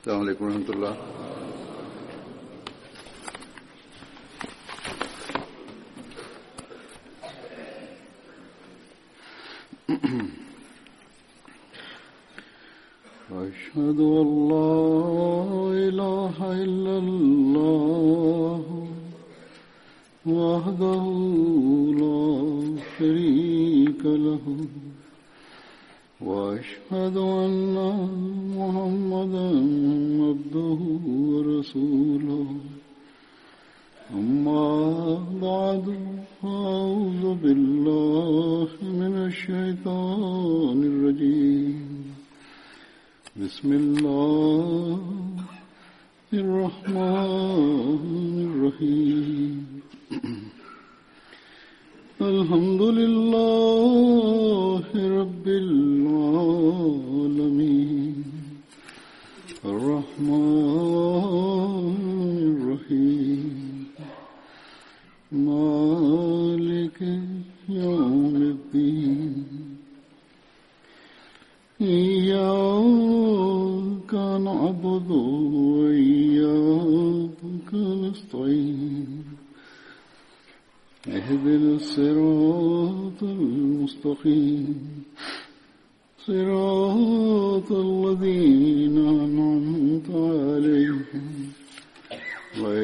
السلام عليكم ورحمة الله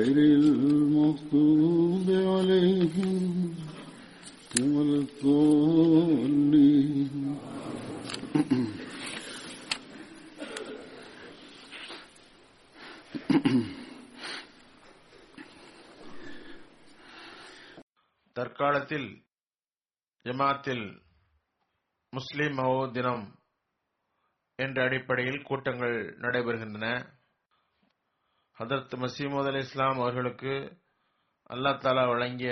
غير المغضوب عليهم ولا الضالين தற்காலத்தில் ஜமாத்தில் முஸ்லிம் மஹோ தினம் என்ற அடிப்படையில் கூட்டங்கள் நடைபெறுகின்றன ஹதரத் மசீமது அலி இஸ்லாம் அவர்களுக்கு அல்லா தாலா வழங்கிய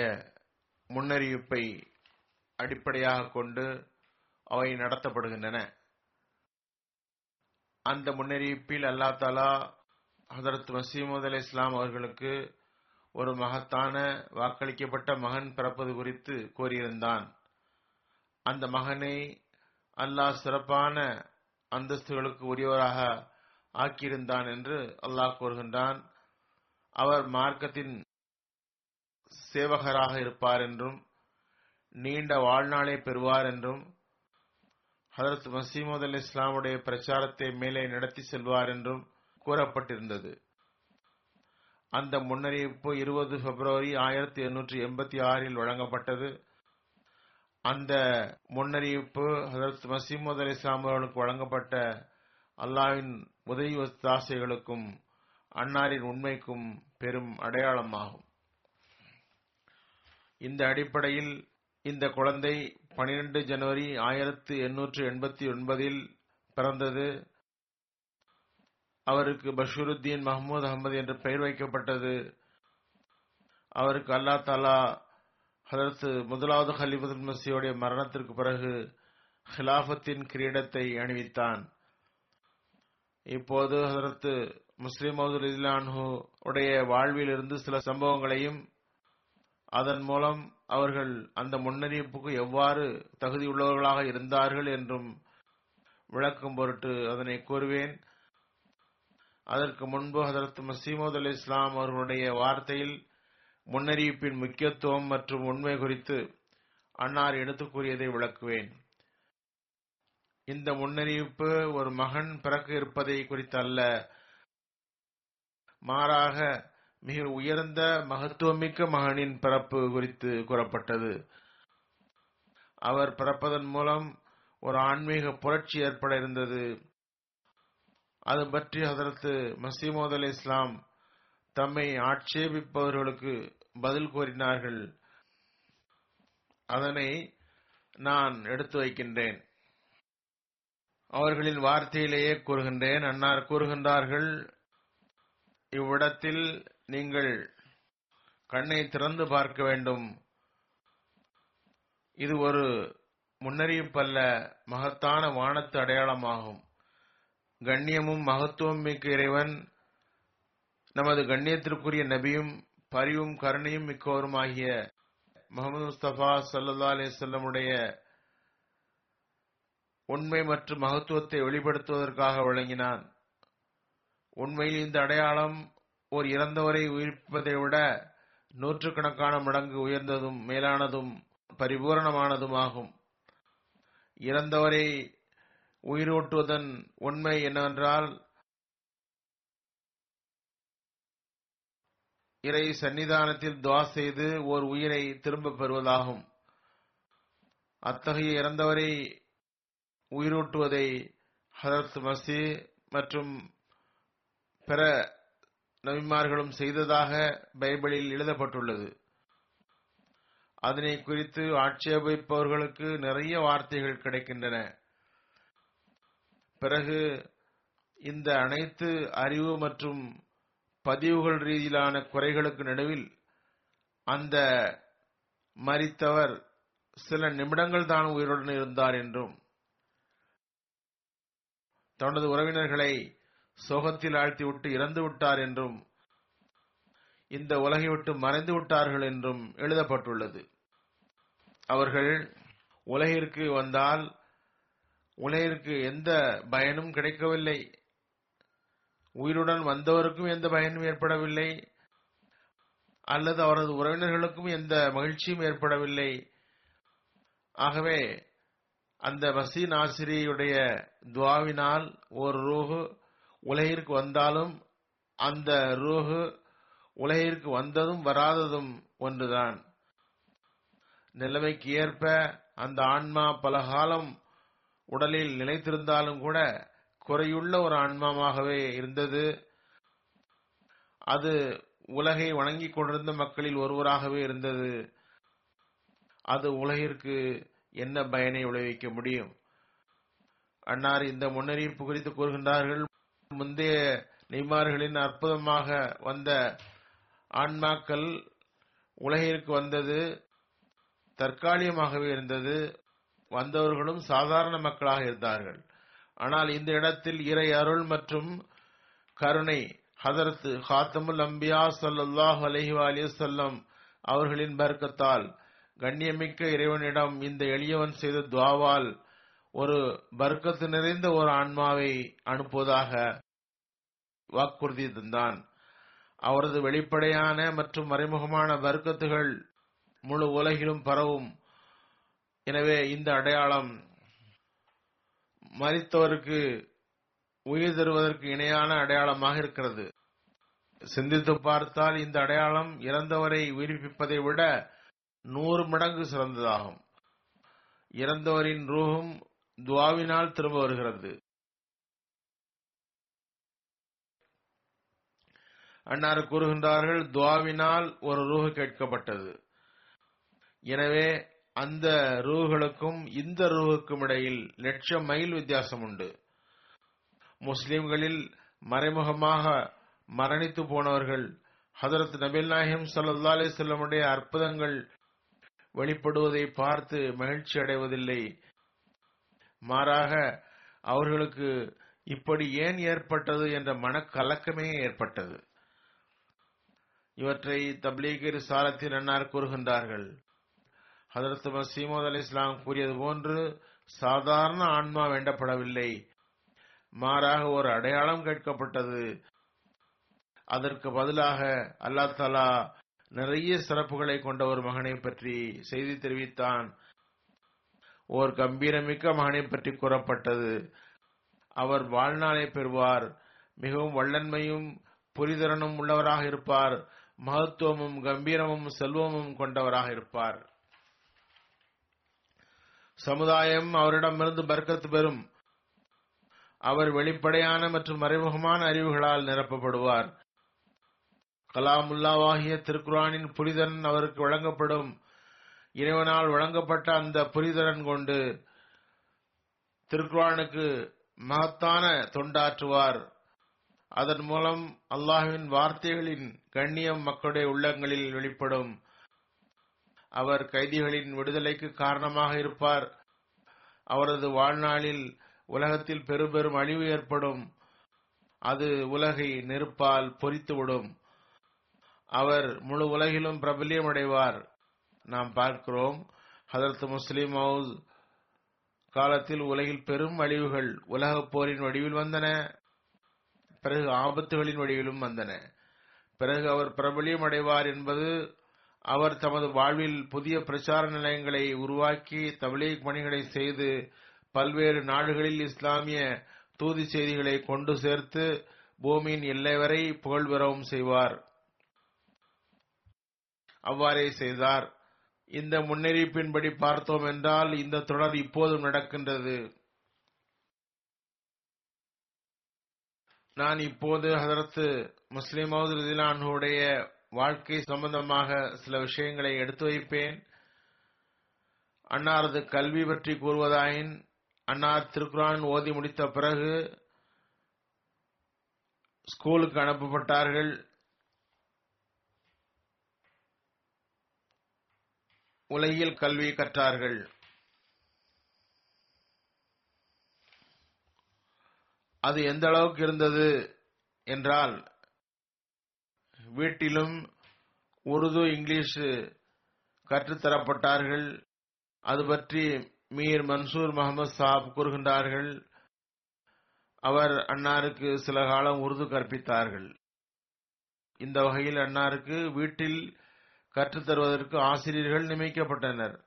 முன்னறிவிப்பை அடிப்படையாக கொண்டு அவை நடத்தப்படுகின்றன. அந்த முன்னறிவிப்பில் அல்லா தாலா ஹதரத் மசீமது அலி இஸ்லாம் அவர்களுக்கு ஒரு மகத்தான வாக்களிக்கப்பட்ட மகன் பிறப்பது குறித்து கூறியிருந்தான். அந்த மகனை அல்லாஹ் சிறப்பான அந்தஸ்துகளுக்கு உரியவராக ஆக்கியிருந்தான் என்று அல்லாஹ் கூறுகின்றான். அவர் மார்க்கத்தின் சேவகராக இருப்பார் என்றும் நீண்ட வாழ்நாளை பெறுவார் என்றும் ஹதரத் மசீமது அலி இஸ்லாமுடைய பிரச்சாரத்தை மேலே நடத்தி செல்வார் என்றும் கூறப்பட்டிருந்தது. அந்த முன்னறிவிப்பு இருபது பிப்ரவரி ஆயிரத்தி எண்ணூற்றி எண்பத்தி ஆறில் வழங்கப்பட்டது. அந்த முன்னறிவிப்பு ஹதரத் மசீமது அலி இஸ்லாம் அவர்களுக்கு வழங்கப்பட்ட அல்லாவின் உதவி தாசைகளுக்கும் அன்னாரின் உண்மைக்கும் பெரும் அடையாளமாகும். இந்த அடிப்படையில் இந்த குழந்தை பனிரெண்டு ஜனவரி ஆயிரத்து எண்ணூற்று எண்பத்தி ஒன்பதில் பிறந்தது. அவருக்கு பஷீருத்தீன் மஹமூத் அகமது என்று பெயர் வைக்கப்பட்டது. அவருக்கு அல்லா தாலா ஹதரத்து முதலாவது ஹலிபுல் மசியோடைய மரணத்திற்கு பிறகு ஹிலாஃபத்தின் கிரீடத்தை அணிவித்தான். இப்போது ஹசரத்து முஸ்லிம் இஸ்லான்ஹு உடைய வாழ்வில் இருந்து சில சம்பவங்களையும் அதன் மூலம் அவர்கள் அந்த முன்னறிவிப்புக்கு எவ்வாறு தகுதியுள்ளவர்களாக இருந்தார்கள் என்றும் விளக்கும் பொருட்டு அதனை கூறுவேன். அதற்கு முன்பு ஹதரத் மசீமது அலி இஸ்லாம் அவர்களுடைய வார்த்தையில் முன்னறிவிப்பின் முக்கியத்துவம் மற்றும் உண்மை குறித்து அன்னார் எடுத்து கூறியதை விளக்குவேன். இந்த முன்னறிவிப்பு ஒரு மகன் பிறக்க இருப்பதை குறித்து அல்ல மாறாக மிக உயர்ந்த மகத்துவமிக்க மகனின் பிறப்பு குறித்து கூறப்பட்டது. அவர் பிறப்பதன் மூலம் ஒரு ஆன்மீக புரட்சி ஏற்பட இருந்தது. அது பற்றி அதற்கு மசீமோத் அலி இஸ்லாம் தம்மை ஆட்சேபிப்பவர்களுக்கு பதில் கூறினார்கள். அதனை நான் எடுத்து வைக்கின்றேன். அவர்களின் வார்த்தையிலேயே கூறுகின்றேன். அன்னார் கூறுகின்றார்கள் இவ்விடத்தில் நீங்கள் கண்ணை திறந்து பார்க்க வேண்டும். இது ஒரு முன்னறிவிப்பல்ல மகத்தான வானத்து அடையாளமாகும். கண்ணியமும் மகத்துவம் மிக்க இறைவன் நமது கண்ணியத்திற்குரிய நபியும் பரிவும் கருணையும் மிக்கவருமாகிய முகமது முஸ்தபா சல்லா அலிசல்லமுடைய உண்மை மற்றும் மகத்துவத்தை வெளிப்படுத்துவதற்காக வழங்கினான். உண்மையில் இந்த அடையாளம் ஒரு இறந்தவரை உயிர்ப்பதை விட நூற்றுக்கணக்கான மடங்கு உயர்ந்ததும் மேலானதும் பரிபூரணமானதுமாகும் இறந்தவரை உயிரூட்டுவதன் உண்மை என்னவென்றால் இறை சன்னிதானத்தில் துவா செய்து ஓர் உயிரை திரும்பப் பெறுவதாகும். அத்தகைய இறந்தவரை உயிரூட்டுவதை ஹதரத் மசி மற்றும் பிற நபிமார்களும் செய்ததாக பைபிளில் எழுதப்பட்டுள்ளது. அதனை குறித்து ஆட்சேபிப்பவர்களுக்கு நிறைய வார்த்தைகள் கிடைக்கின்றன. பிறகு இந்த அனைத்து அறிவு மற்றும் பதிவுகள் ரீதியிலான குறைகளுக்கு நடுவில் அந்த மறித்தவர் சில நிமிடங்கள் தான் உயிருடன் இருந்தார் என்றும் தனது உறவினர்களை சோகத்தில் ஆழ்த்திவிட்டு இறந்து விட்டார் என்றும் இந்த உலகை விட்டு மறைந்து விட்டார்கள் என்றும் எழுதப்பட்டுள்ளது. அவர்கள் உலகிற்கு வந்தால் உலகிற்கு எந்த பயனும் கிடைக்கவில்லை. உயிருடன் வந்தவருக்கும் எந்த பயனும் ஏற்படவில்லை. அல்லது அவரது உறவினர்களுக்கும் எந்த மகிழ்ச்சியும் ஏற்படவில்லை. ஆகவே அந்த மசீன் ஆசிரியுடைய துவாவினால் ஒரு ரூஹு உலகிற்கு வந்தாலும் அந்த ரூஹு உலகிற்கு வந்ததும் வராததும் ஒன்றுதான். நிலைமைக்கு ஏற்ப அந்த ஆன்மா பல காலம் உடலில் நிலைத்திருந்தாலும் கூட குறையுள்ள ஒரு ஆன்மாவாகவே இருந்தது. அது உலகை வணங்கிக் கொண்டிருந்த மக்களில் ஒருவராகவே இருந்தது. அது உலகிற்கு என்ன பயனை விளைவிக்க முடியும்? அன்னார் இந்த முன்னறிவிப்பு குறித்து கூறுகின்றார்கள். முந்தைய நெய்மார்களின் அற்புதமாக வந்த ஆன்மாக்கள் உலகிற்கு வந்தது தற்காலிகமாகவே இருந்தது. வந்தவர்களும் சாதாரண மக்களாக இருந்தார்கள். ஆனால் இந்த இடத்தில் இறை அருள் மற்றும் கருணை ஹதரத் ஹாத்தமுல் அம்பியா சல்லாஹ் அலஹி அலிசல்லம் அவர்களின் பர்க்கத்தால் கண்ணியமிக்க இறைவனிடம் இந்த எளியவன் செய்த துவாவால் ஒரு பர்க்கத்து நிறைந்த ஒரு ஆன்மாவை அனுப்புவதாக வாக்குறுதி தந்தான். அவரது வெளிப்படையான மற்றும் மறைமுகமான வர்க்கத்துகள் முழு உலகிலும் பரவும். எனவே இந்த அடையாளம் மறித்தவருக்கு உயிர் தருவதற்கு இணையான அடையாளமாக இருக்கிறது. சிந்தித்து பார்த்தால் இந்த அடையாளம் இறந்தவரை உயிர்ப்பிப்பதை விட நூறு மடங்கு சிறந்ததாகும். இறந்தவரின் ரூஹும் துவாவினால் திரும்ப வருகிறது. அன்னார் கூறுகின்றார்கள் துவாவினால் ஒரு ரூஹு கேட்கப்பட்டது. எனவே அந்த ரூகளுக்கும் இந்த ரூஹுக்கும் இடையில் லட்சம் மைல் வித்தியாசம் உண்டு. முஸ்லிம்களில் மறைமுகமாக மரணித்து போனவர்கள் ஹதரத் நபில் நாயகம் சல்லா அலிசல்லமுடைய அற்புதங்கள் வெளிப்படுவதை பார்த்து மகிழ்ச்சி அடைவதில்லை மாறாக அவர்களுக்கு இப்படி ஏன் ஏற்பட்டது என்ற மனக்கலக்கமே ஏற்பட்டது. இவற்றை தப்லீகர் சாரத்தின் அன்னார் கூறுகின்றார்கள். ஹதரத் மசீமது அலி இஸ்லாம் கூறியது போன்று சாதாரண ஆன்மா வேண்டப்படவில்லை. மாறாக ஒரு அடையாளம் கேட்கப்பட்டது. அதற்கு பதிலாக அல்லா தலா நிறைய சிறப்புகளை கொண்ட ஒரு மகனை பற்றி செய்தி தெரிவித்தான். ஓர் கம்பீரமிக்க மகனை பற்றி கூறப்பட்டது. அவர் வாழ்நாளை பெறுவார். மிகவும் வல்லன்மையும் புரிதரனும் உள்ளவராக இருப்பார். மகத்துவமும் கம்பீரமும் செல்வமும் கொண்டவராக இருப்பார். சமுதாயம் அவரிடமிருந்து பர்க்கத்து பெறும். அவர் வெளிப்படையான மற்றும் மறைமுகமான அறிவுகளால் நிரப்பப்படுவார். கலாமுல்லாவாகிய திருக்குரானின் புரிதரன் அவருக்கு வழங்கப்படும். இறைவனால் வழங்கப்பட்ட அந்த புரிதரன் கொண்டு திருக்குரானுக்கு மகத்தான தொண்டாற்றுவார். அதன் மூலம் அல்லாஹுவின் வார்த்தைகளின் கண்ணியம் மக்களுடைய உள்ளங்களில் வெளிப்படும். அவர் கைதிகளின் விடுதலைக்கு காரணமாக இருப்பார். அவரது வாழ்நாளில் உலகத்தில் பெருபெரும் அழிவு ஏற்படும். அது உலகை நெருப்பால் பொறித்துவிடும். அவர் முழு உலகிலும் பிரபல்யம் அடைவார் நாம் பார்க்கிறோம் ஹதரத் முஸ்லிம் ஹவுஸ் காலத்தில் உலகில் பெரும் அழிவுகள் உலகப் போரின் வடிவில் வந்தன பிறகு ஆபத்துகளின் வடிவிலும் வந்தன. பிறகு அவர் பிரபலியம் அடைவார் என்பது அவர் தமது வாழ்வில் புதிய பிரச்சார நிலையங்களை உருவாக்கி தபிலீக் பணிகளை செய்து பல்வேறு நாடுகளில் இஸ்லாமிய தூதி செய்திகளை கொண்டு சேர்த்து பூமியின் எல்லை வரை புகழ் பெறவும் செய்வார். அவ்வாறே செய்தார். இந்த முன்னறிவிப்பின்படி பார்த்தோம் என்றால் இந்த தொடர் இப்போதும் நடக்கின்றது. நான் இப்போது ஹதரத்து முஸ்லிம் ரதிலானுடைய வாழ்க்கை சம்பந்தமாக சில விஷயங்களை எடுத்து வைப்பேன். அன்னாரது கல்வி பற்றி கூறுவதாயின் அன்னார் திருக்குரான் ஓதி முடித்த பிறகு ஸ்கூலுக்கு அனுப்பப்பட்டார்கள். உலகில் கல்வி கற்றார்கள். அது எந்த அளவுக்கு இருந்தது என்றால் வீட்டிலும் உருது இங்கிலீஷ் கற்றுத்தரப்பட்டார்கள். அது பற்றி மீர் மன்சூர் முகமது சாப் கூறுகின்றார்கள். அவர் அன்னாருக்கு சில காலம் உருது கற்பித்தார்கள். இந்த வகையில் அன்னாருக்கு வீட்டில் கற்றுத்தருவதற்கு ஆசிரியர்கள் நியமிக்கப்பட்டனர்.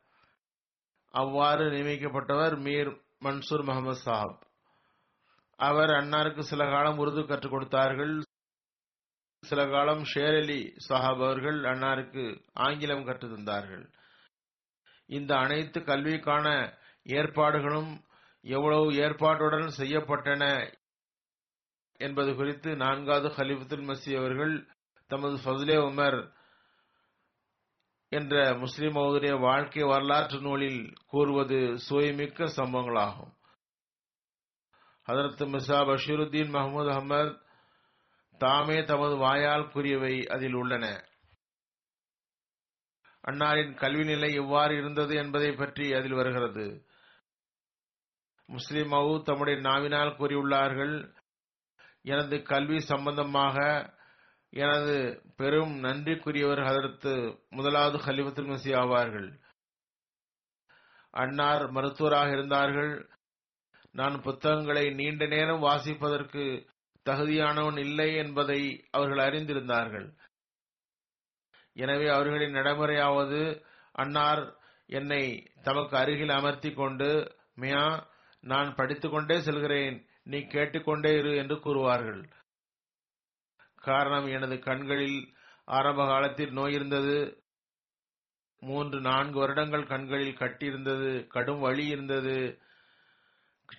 அவ்வாறு நியமிக்கப்பட்டவர் மீர் மன்சூர் முகமது சாஹப். அவர் அன்னாருக்கு சில காலம் உருது கற்றுக் கொடுத்தார்கள். சில காலம் ஷேர் அலி சாஹாப் அவர்கள் அன்னாருக்கு ஆங்கிலம் கற்று தந்தார்கள். இந்த அனைத்து கல்விக்கான ஏற்பாடுகளும் எவ்வளவு ஏற்பாட்டுடன் செய்யப்பட்டன என்பது குறித்து நான்காவது ஹலிஃபத்துல் மசி அவர்கள் தமது ஃபஸ்லே உமர் என்ற முஸ்லிம் மௌதுடைய வாழ்க்கை வரலாற்று நூலில் கூறுவது சுயமிக்க சம்பவங்களாகும். அதற்கு மிசா பஷீருத்தீன் மஹமூத் அஹமத் தாமே தமது வாயால் கூறியவை அதில் உள்ளன. அன்னாரின் கல்வி நிலை எவ்வாறு இருந்தது என்பதை பற்றி அதில் வருகிறது. முஸ்லிம் மவு தம்முடைய நாவினால் கூறியுள்ளார்கள் எனது கல்வி சம்பந்தமாக எனது பெரும் நன்றிக்குரியவர் அதற்கு முதலாவது ஹலிஃபத்துல் மசி ஆவார்கள். அன்னார் மருத்துவராக இருந்தார்கள். நான் புத்தகங்களை நீண்ட நேரம் வாசிப்பதற்கு தகுதியானவன் இல்லை என்பதை அவர்கள் அறிந்திருந்தார்கள். எனவே அவர்களின் நடைமுறையாவது அன்னார் என்னை தமக்கு அருகில் அமர்த்தி கொண்டு மியா நான் படித்துக்கொண்டே செல்கிறேன். நீ கேட்டுக்கொண்டே இரு என்று கூறுவார்கள். காரணம் எனது கண்களில் ஆரம்ப காலத்தில் நோய் இருந்தது மூன்று நான்கு வருடங்கள் கண்களில் கட்டியிருந்தது. கடும் வலி இருந்தது.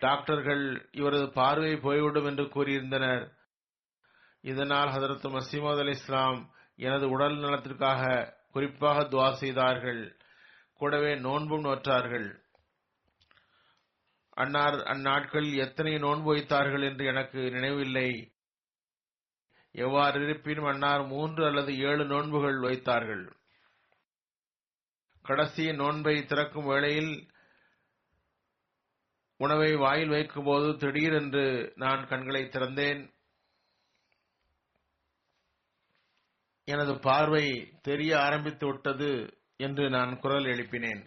டாக்டர்கள் இவரது பார்வை போய்விடும் என்று கூறியிருந்தனர். இதனால் ஹதரத் மசீமது அலி இஸ்லாம் எனது உடல் நலத்திற்காக குறிப்பாக துவா செய்தார்கள். கூடவே நோன்பும் நோற்றார்கள். அன்னார் அந்நாட்களில் எத்தனை நோன்பு வைத்தார்கள் என்று எனக்கு நினைவில்லை. எவ்வாறு இருப்பினும் அன்னார் மூன்று அல்லது ஏழு நோன்புகள் வைத்தார்கள். கடைசி நோன்பை திறக்கும் வேளையில் உணவை வாயில் வைக்கும்போது திடீரென்று நான் கண்களை திறந்தேன். எனது பார்வை தெரிய ஆரம்பித்து விட்டது என்று நான் குரல் எழுப்பினேன்.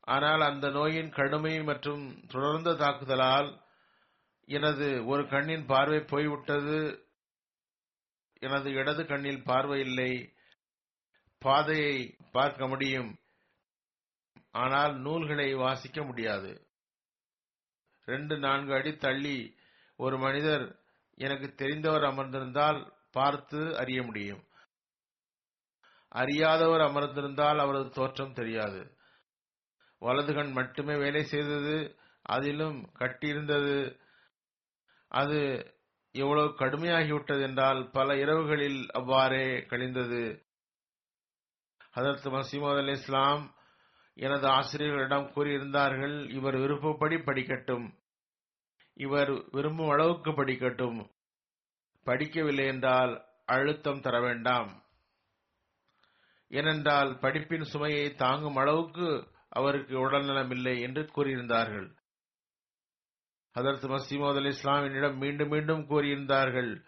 ஆனால் அந்த நோயின் கடுமை மற்றும் தொடர்ந்த தாக்குதலால் எனது ஒரு கண்ணின் பார்வை போய்விட்டது. எனது இடது கண்ணில் பார்வை இல்லை. பாதையை பார்க்க முடியும். ஆனால் நூல்களை வாசிக்க முடியாது. ரெண்டு நான்கு அடி தள்ளி ஒரு மனிதர் எனக்கு தெரிந்தவர் அமர்ந்திருந்தால் பார்த்து அறிய முடியும். அறியாதவர் அமர்ந்திருந்தால் அவரது தோற்றம் தெரியாது. வலது கண் மட்டுமே வேலை செய்தது. அதிலும் கட்டியிருந்தது. அது எவ்வளவு கடுமையாகிவிட்டது என்றால் பல இரவுகளில் அவ்வாறே கழிந்தது. அதற்கு மசீமது அலி இஸ்லாம் எனது ஆசிரியர்களிடம் கூறியிருந்தார்கள் இவர் விருப்பப்படி படிக்கட்டும். இவர் விரும்பும் அளவுக்கு படிக்கட்டும். படிக்கவில்லை என்றால் அழுத்தம் தர வேண்டாம். ஏனென்றால் படிப்பின் சுமையை தாங்கும் அளவுக்கு அவருக்கு உடல்நலம் இல்லை என்று கூறியிருந்தார்கள். ஹதரத் மசீமோத் அலி இஸ்லாமினிடம் மீண்டும் மீண்டும் கூறியிருந்தார்கள்.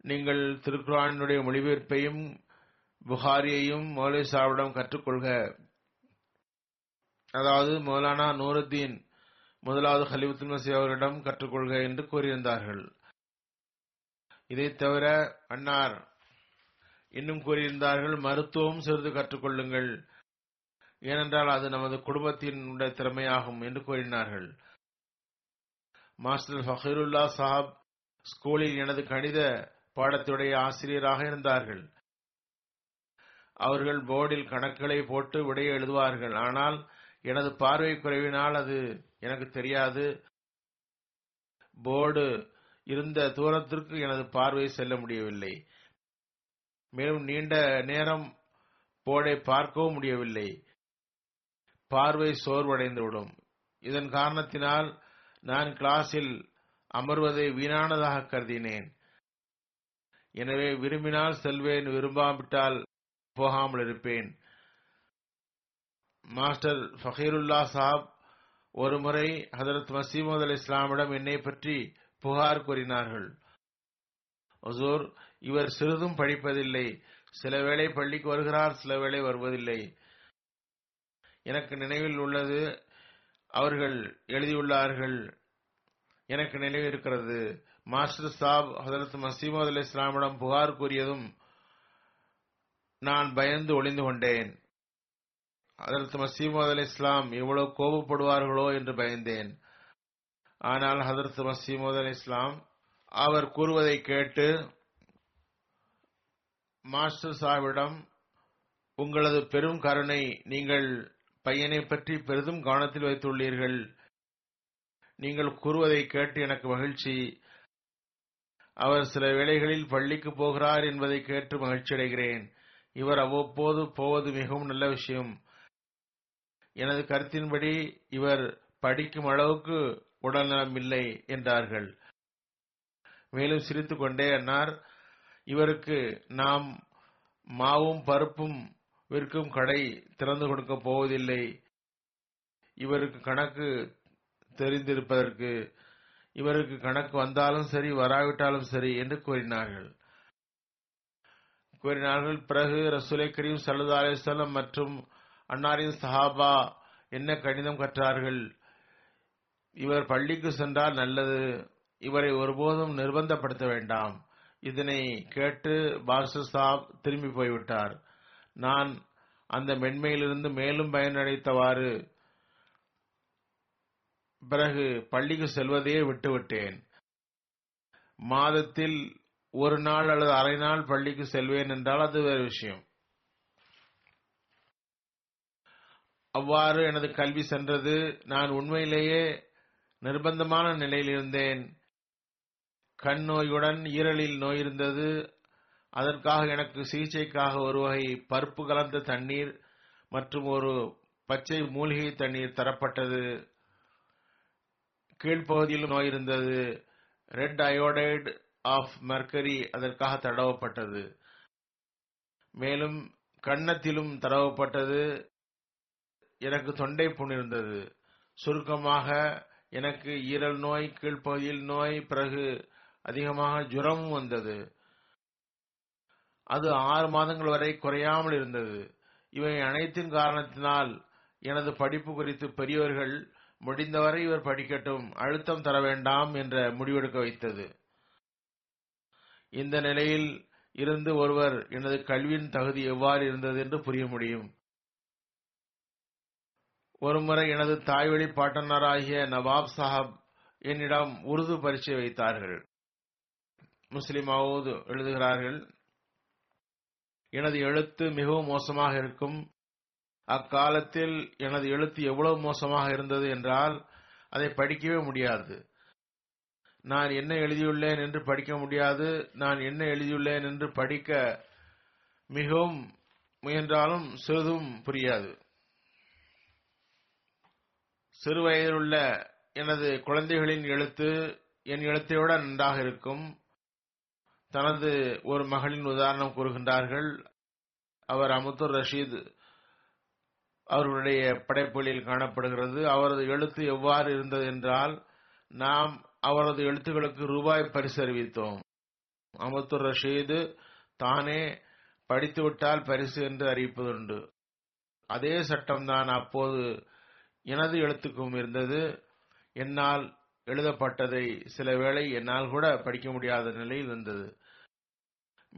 நீங்கள் திருக்குறானுடைய மொழிபெயர்ப்பையும் புகாரியையும் மௌலை சாவிடம் கற்றுக்கொள்க. அதாவது மௌலானா நூருத்தீன் முதலாவது ஹலிபுத்துல் மசீ அவரிடம் கற்றுக்கொள்க என்று கூறியிருந்தார்கள். இதை தவிர அன்னார் இன்னும் கூறியிருந்தார்கள் மருத்துவம் சிறிது கற்றுக்கொள்ளுங்கள். ஏனென்றால் அது நமது குடும்பத்தினுடைய திறமையாகும் என்று கூறினார்கள். மாஸ்டர் ஃபஹீருல்லா சாஹப் ஸ்கூலில் எனது கணித பாடத்துடைய ஆசிரியராக இருந்தார்கள். அவர்கள் போர்டில் கணக்குகளை போட்டு விடைய எழுதுவார்கள். ஆனால் எனது பார்வை குறைவினால் அது எனக்கு தெரியாது. போர்டு இருந்த தூரத்திற்கு எனது பார்வை செல்ல முடியவில்லை. மேலும் நீண்ட நேரம் போர்டை பார்க்கவும் முடியவில்லை. பார்வை சோர்வடைந்துவிடும். இதன் காரணத்தினால் நான் கிளாஸில் அமர்வதை வீணானதாக கருதினேன். எனவே விரும்பினால் செல்வேன் விரும்பாவிட்டால் போகாமல் இருப்பேன். மாஸ்டர் ஃபகீருல்லா சாப் ஒருமுறை ஹதரத் மசீமது அலி இஸ்லாமிடம் என்னை பற்றி புகார் கூறினார்கள். ஒசூர் இவர் சிறிதும் படிப்பதில்லை. சில வேளை பள்ளிக்கு வருகிறார் சில வேளை வருவதில்லை. எனக்கு நினைவில் உள்ளது அவர்கள் எழுதியுள்ளார்கள் எனக்கு நினைவு இருக்கிறது. மாஸ்டர் சாப் ஹதரத் மசீமது அலி இஸ்லாமிடம் புகார் கூறியதும் நான் பயந்து ஒளிந்து கொண்டேன். ஹதரத் மசீமது அலி இஸ்லாம் எவ்வளவு கோபப்படுவார்களோ என்று பயந்தேன். ஆனால் ஹதரத் மசீமது அலி இஸ்லாம் அவர் கூறுவதை கேட்டு மாஸ்டர் சாஹிபிடம் உங்களது பெரும் கருணை நீங்கள் பையனை பற்றி பெரிதும் கவனத்தில் வைத்துள்ளீர்கள். நீங்கள் கூறுவதை கேட்டு எனக்கு மகிழ்ச்சி. அவர் சில வேளைகளில் பள்ளிக்கு போகிறார் என்பதை கேட்டு மகிழ்ச்சி அடைகிறேன் இவர் அவ்வப்போது போவது மிகவும் நல்ல விஷயம். எனது கருத்தின்படி இவர் படிக்கும் அளவுக்கு உடல்நலம் இல்லை என்றார்கள். மேலும் சிரித்துக்கொண்டே அன்னார் இவருக்கு நாம் மாவும் பருப்பும் விற்கும் கடை திறந்து கொடுக்க போவதில்லை. இவருக்கு கணக்கு தெரிந்திருப்பதற்கு இவருக்கு கணக்கு வந்தாலும் சரி வராவிட்டாலும் சரி என்று கூறினார்கள். கூறினார்கள் பிறகு ரசூலை கரீம் சல்லா அலிஸ்லாம் மற்றும் அன்னாரின் சஹாபா என்ன கணிதம் கற்றார்கள்? இவர் பள்ளிக்கு சென்றால் நல்லது இவரை ஒருபோதும் நிர்பந்தப்படுத்த வேண்டாம். இதனை கேட்டு பாஸ்டர் சாப் திரும்பி போய்விட்டார். நான் அந்த மென்மையிலிருந்து மேலும் பயனடைத்தவாறு பிறகு பள்ளிக்கு செல்வதையே விட்டுவிட்டேன். மாதத்தில் ஒரு நாள் அல்லது அரை நாள் பள்ளிக்கு செல்வேன் என்றால் அது வேறு விஷயம். அவ்வாறு எனது கல்வி சென்றது. நான் உண்மையிலேயே நிர்பந்தமான நிலையில் இருந்தேன் கண் நோயுடன் ஈரலில் நோய் இருந்தது. அதற்காக எனக்கு சிகிச்சைக்காக ஒரு வகை பருப்பு கலந்த தண்ணீர் மற்றும் ஒரு பச்சை மூலிகை தண்ணீர் தரப்பட்டது. கீழ்ப்பகுதியிலும் நோய் இருந்தது. ரெட் அயோடைடு ஆஃப் மெர்கரி அதற்காக தடவப்பட்டது. மேலும் கன்னத்திலும் தடவப்பட்டது. எனக்கு தொண்டை புண் இருந்தது. சுருக்கமாக எனக்கு ஈரல் நோய் கீழ்ப்பகுதியில் நோய் பிறகு அதிகமாக ஜுரமும் வந்தது. அது ஆறு மாதங்கள் வரை குறையாமல் இருந்தது. இவை அனைத்தின் காரணத்தினால் எனது படிப்பு குறித்து பெரியவர்கள் முடிந்தவரை இவர் படிக்கட்டும் அழுத்தம் தர வேண்டாம் என்ற முடிவெடுக்க வைத்தது. இந்த நிலையில் இருந்து ஒருவர் எனது கல்வியின் தகுதி எவ்வாறு இருந்தது என்று புரிய முடியும். ஒருமுறை எனது தாய்வழி பாட்டனராகிய நவாப் சாஹப் என்னிடம் உருது பரீட்சை வைத்தார்கள். முஸ்லிமாவது எழுதுகிறார்கள் எனது எழுத்து மிகவும் மோசமாக இருக்கும். அக்காலத்தில் எனது எழுத்து எவ்வளவு மோசமாக இருந்தது என்றால் அதை படிக்கவே முடியாது. நான் என்ன எழுதியுள்ளேன் என்று படிக்க முடியாது. நான் என்ன எழுதியுள்ளேன் என்று படிக்க மிகவும் முயன்றாலும் சிறிதும் புரியாது. சிறு வயதிலுள்ள எனது குழந்தைகளின் எழுத்து என் எழுத்தை விட நன்றாக இருக்கும். தனது ஒரு மகளின் உதாரணம் கூறுகின்றார்கள். அவர் அமுத்துர் ரஷீத் அவருடைய படைப்புகளில் காணப்படுகிறது. அவரது எழுத்து எவ்வாறு இருந்தது என்றால் நாம் அவரது எழுத்துக்களுக்கு ரூபாய் பரிசு அறிவித்தோம் அமுத்துர் ரஷீது தானே படித்துவிட்டால் பரிசு என்று அறிவிப்பதுண்டு. அதே சட்டம்தான் அப்போது எனது எழுத்துக்கும் இருந்தது. என்னால் எழுதப்பட்டதை சில வேளை என்னால் கூட படிக்க முடியாத நிலையில் இருந்தது.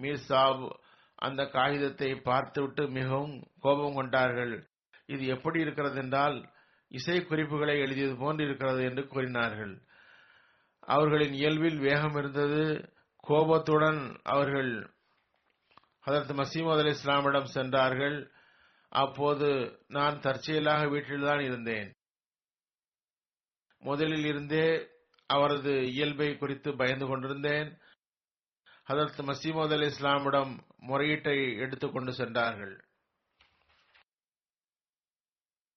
மீர் சாப் அந்த காகிதத்தை பார்த்துவிட்டு மிகவும் கோபம் கொண்டார்கள். இது எப்படி இருக்கிறது என்றால் இசை குறிப்புகளை எழுதியது போன்று இருக்கிறது என்று கூறினார்கள். அவர்களின் இயல்பில் வேகம் இருந்தது. கோபத்துடன் அவர்கள் அதற்கு மசீமது அலி இஸ்லாமிடம் சென்றார்கள். அப்போது நான் தற்செயலாக வீட்டில்தான் இருந்தேன். முதலில் இருந்தே அவரது இயல்பை குறித்து பயந்து கொண்டிருந்தேன். ஹதரத் மசீமது அலி இஸ்லாமிடம் முறையீட்டை எடுத்துக்கொண்டு சென்றார்கள்.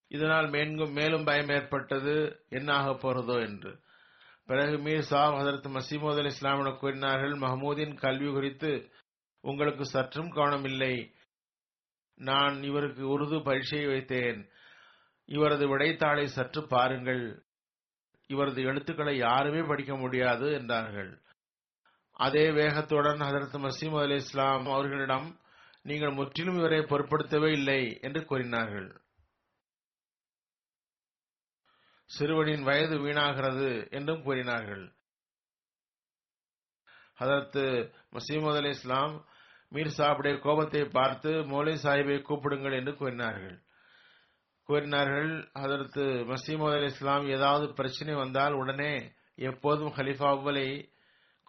இதனால் மேலும் மேலும் பயம் ஏற்பட்டது. என்ன ஆகப் போறதோ என்று. பிறகு மீர் சாப் ஹதரத் மசீமது அலி இஸ்லாமிடம் கூறினார்கள் மஹமூதின் கல்வி குறித்து உங்களுக்கு சற்றும் கவனமில்லை. நான் இவருக்கு உருது பரீட்சையை வைத்தேன். இவரது விடைத்தாளை சற்று பாருங்கள். இவரது எழுத்துக்களை யாருமே படிக்க முடியாது என்றார்கள். அதே வேகத்துடன் ஹதரத் மசீம் அலி இஸ்லாம் அவர்களிடம் நீங்கள் முற்றிலும் இவரை பொருட்படுத்தவே இல்லை என்று கூறினார்கள். சிறுவனின் வயது வீணாகிறது என்றும் கூறினார்கள். ஹதரத் மசீமது அலி இஸ்லாம் மீர் சாஹிபுடைய கோபத்தை பார்த்து மௌலை சாஹிபை கூப்பிடுங்கள் என்று கூறினார்கள். கூறினார்கள் அதற்கு மசீமது அலி இஸ்லாம் ஏதாவது பிரச்சனை வந்தால் உடனே எப்போதும் ஹலிஃபா அவ்வலை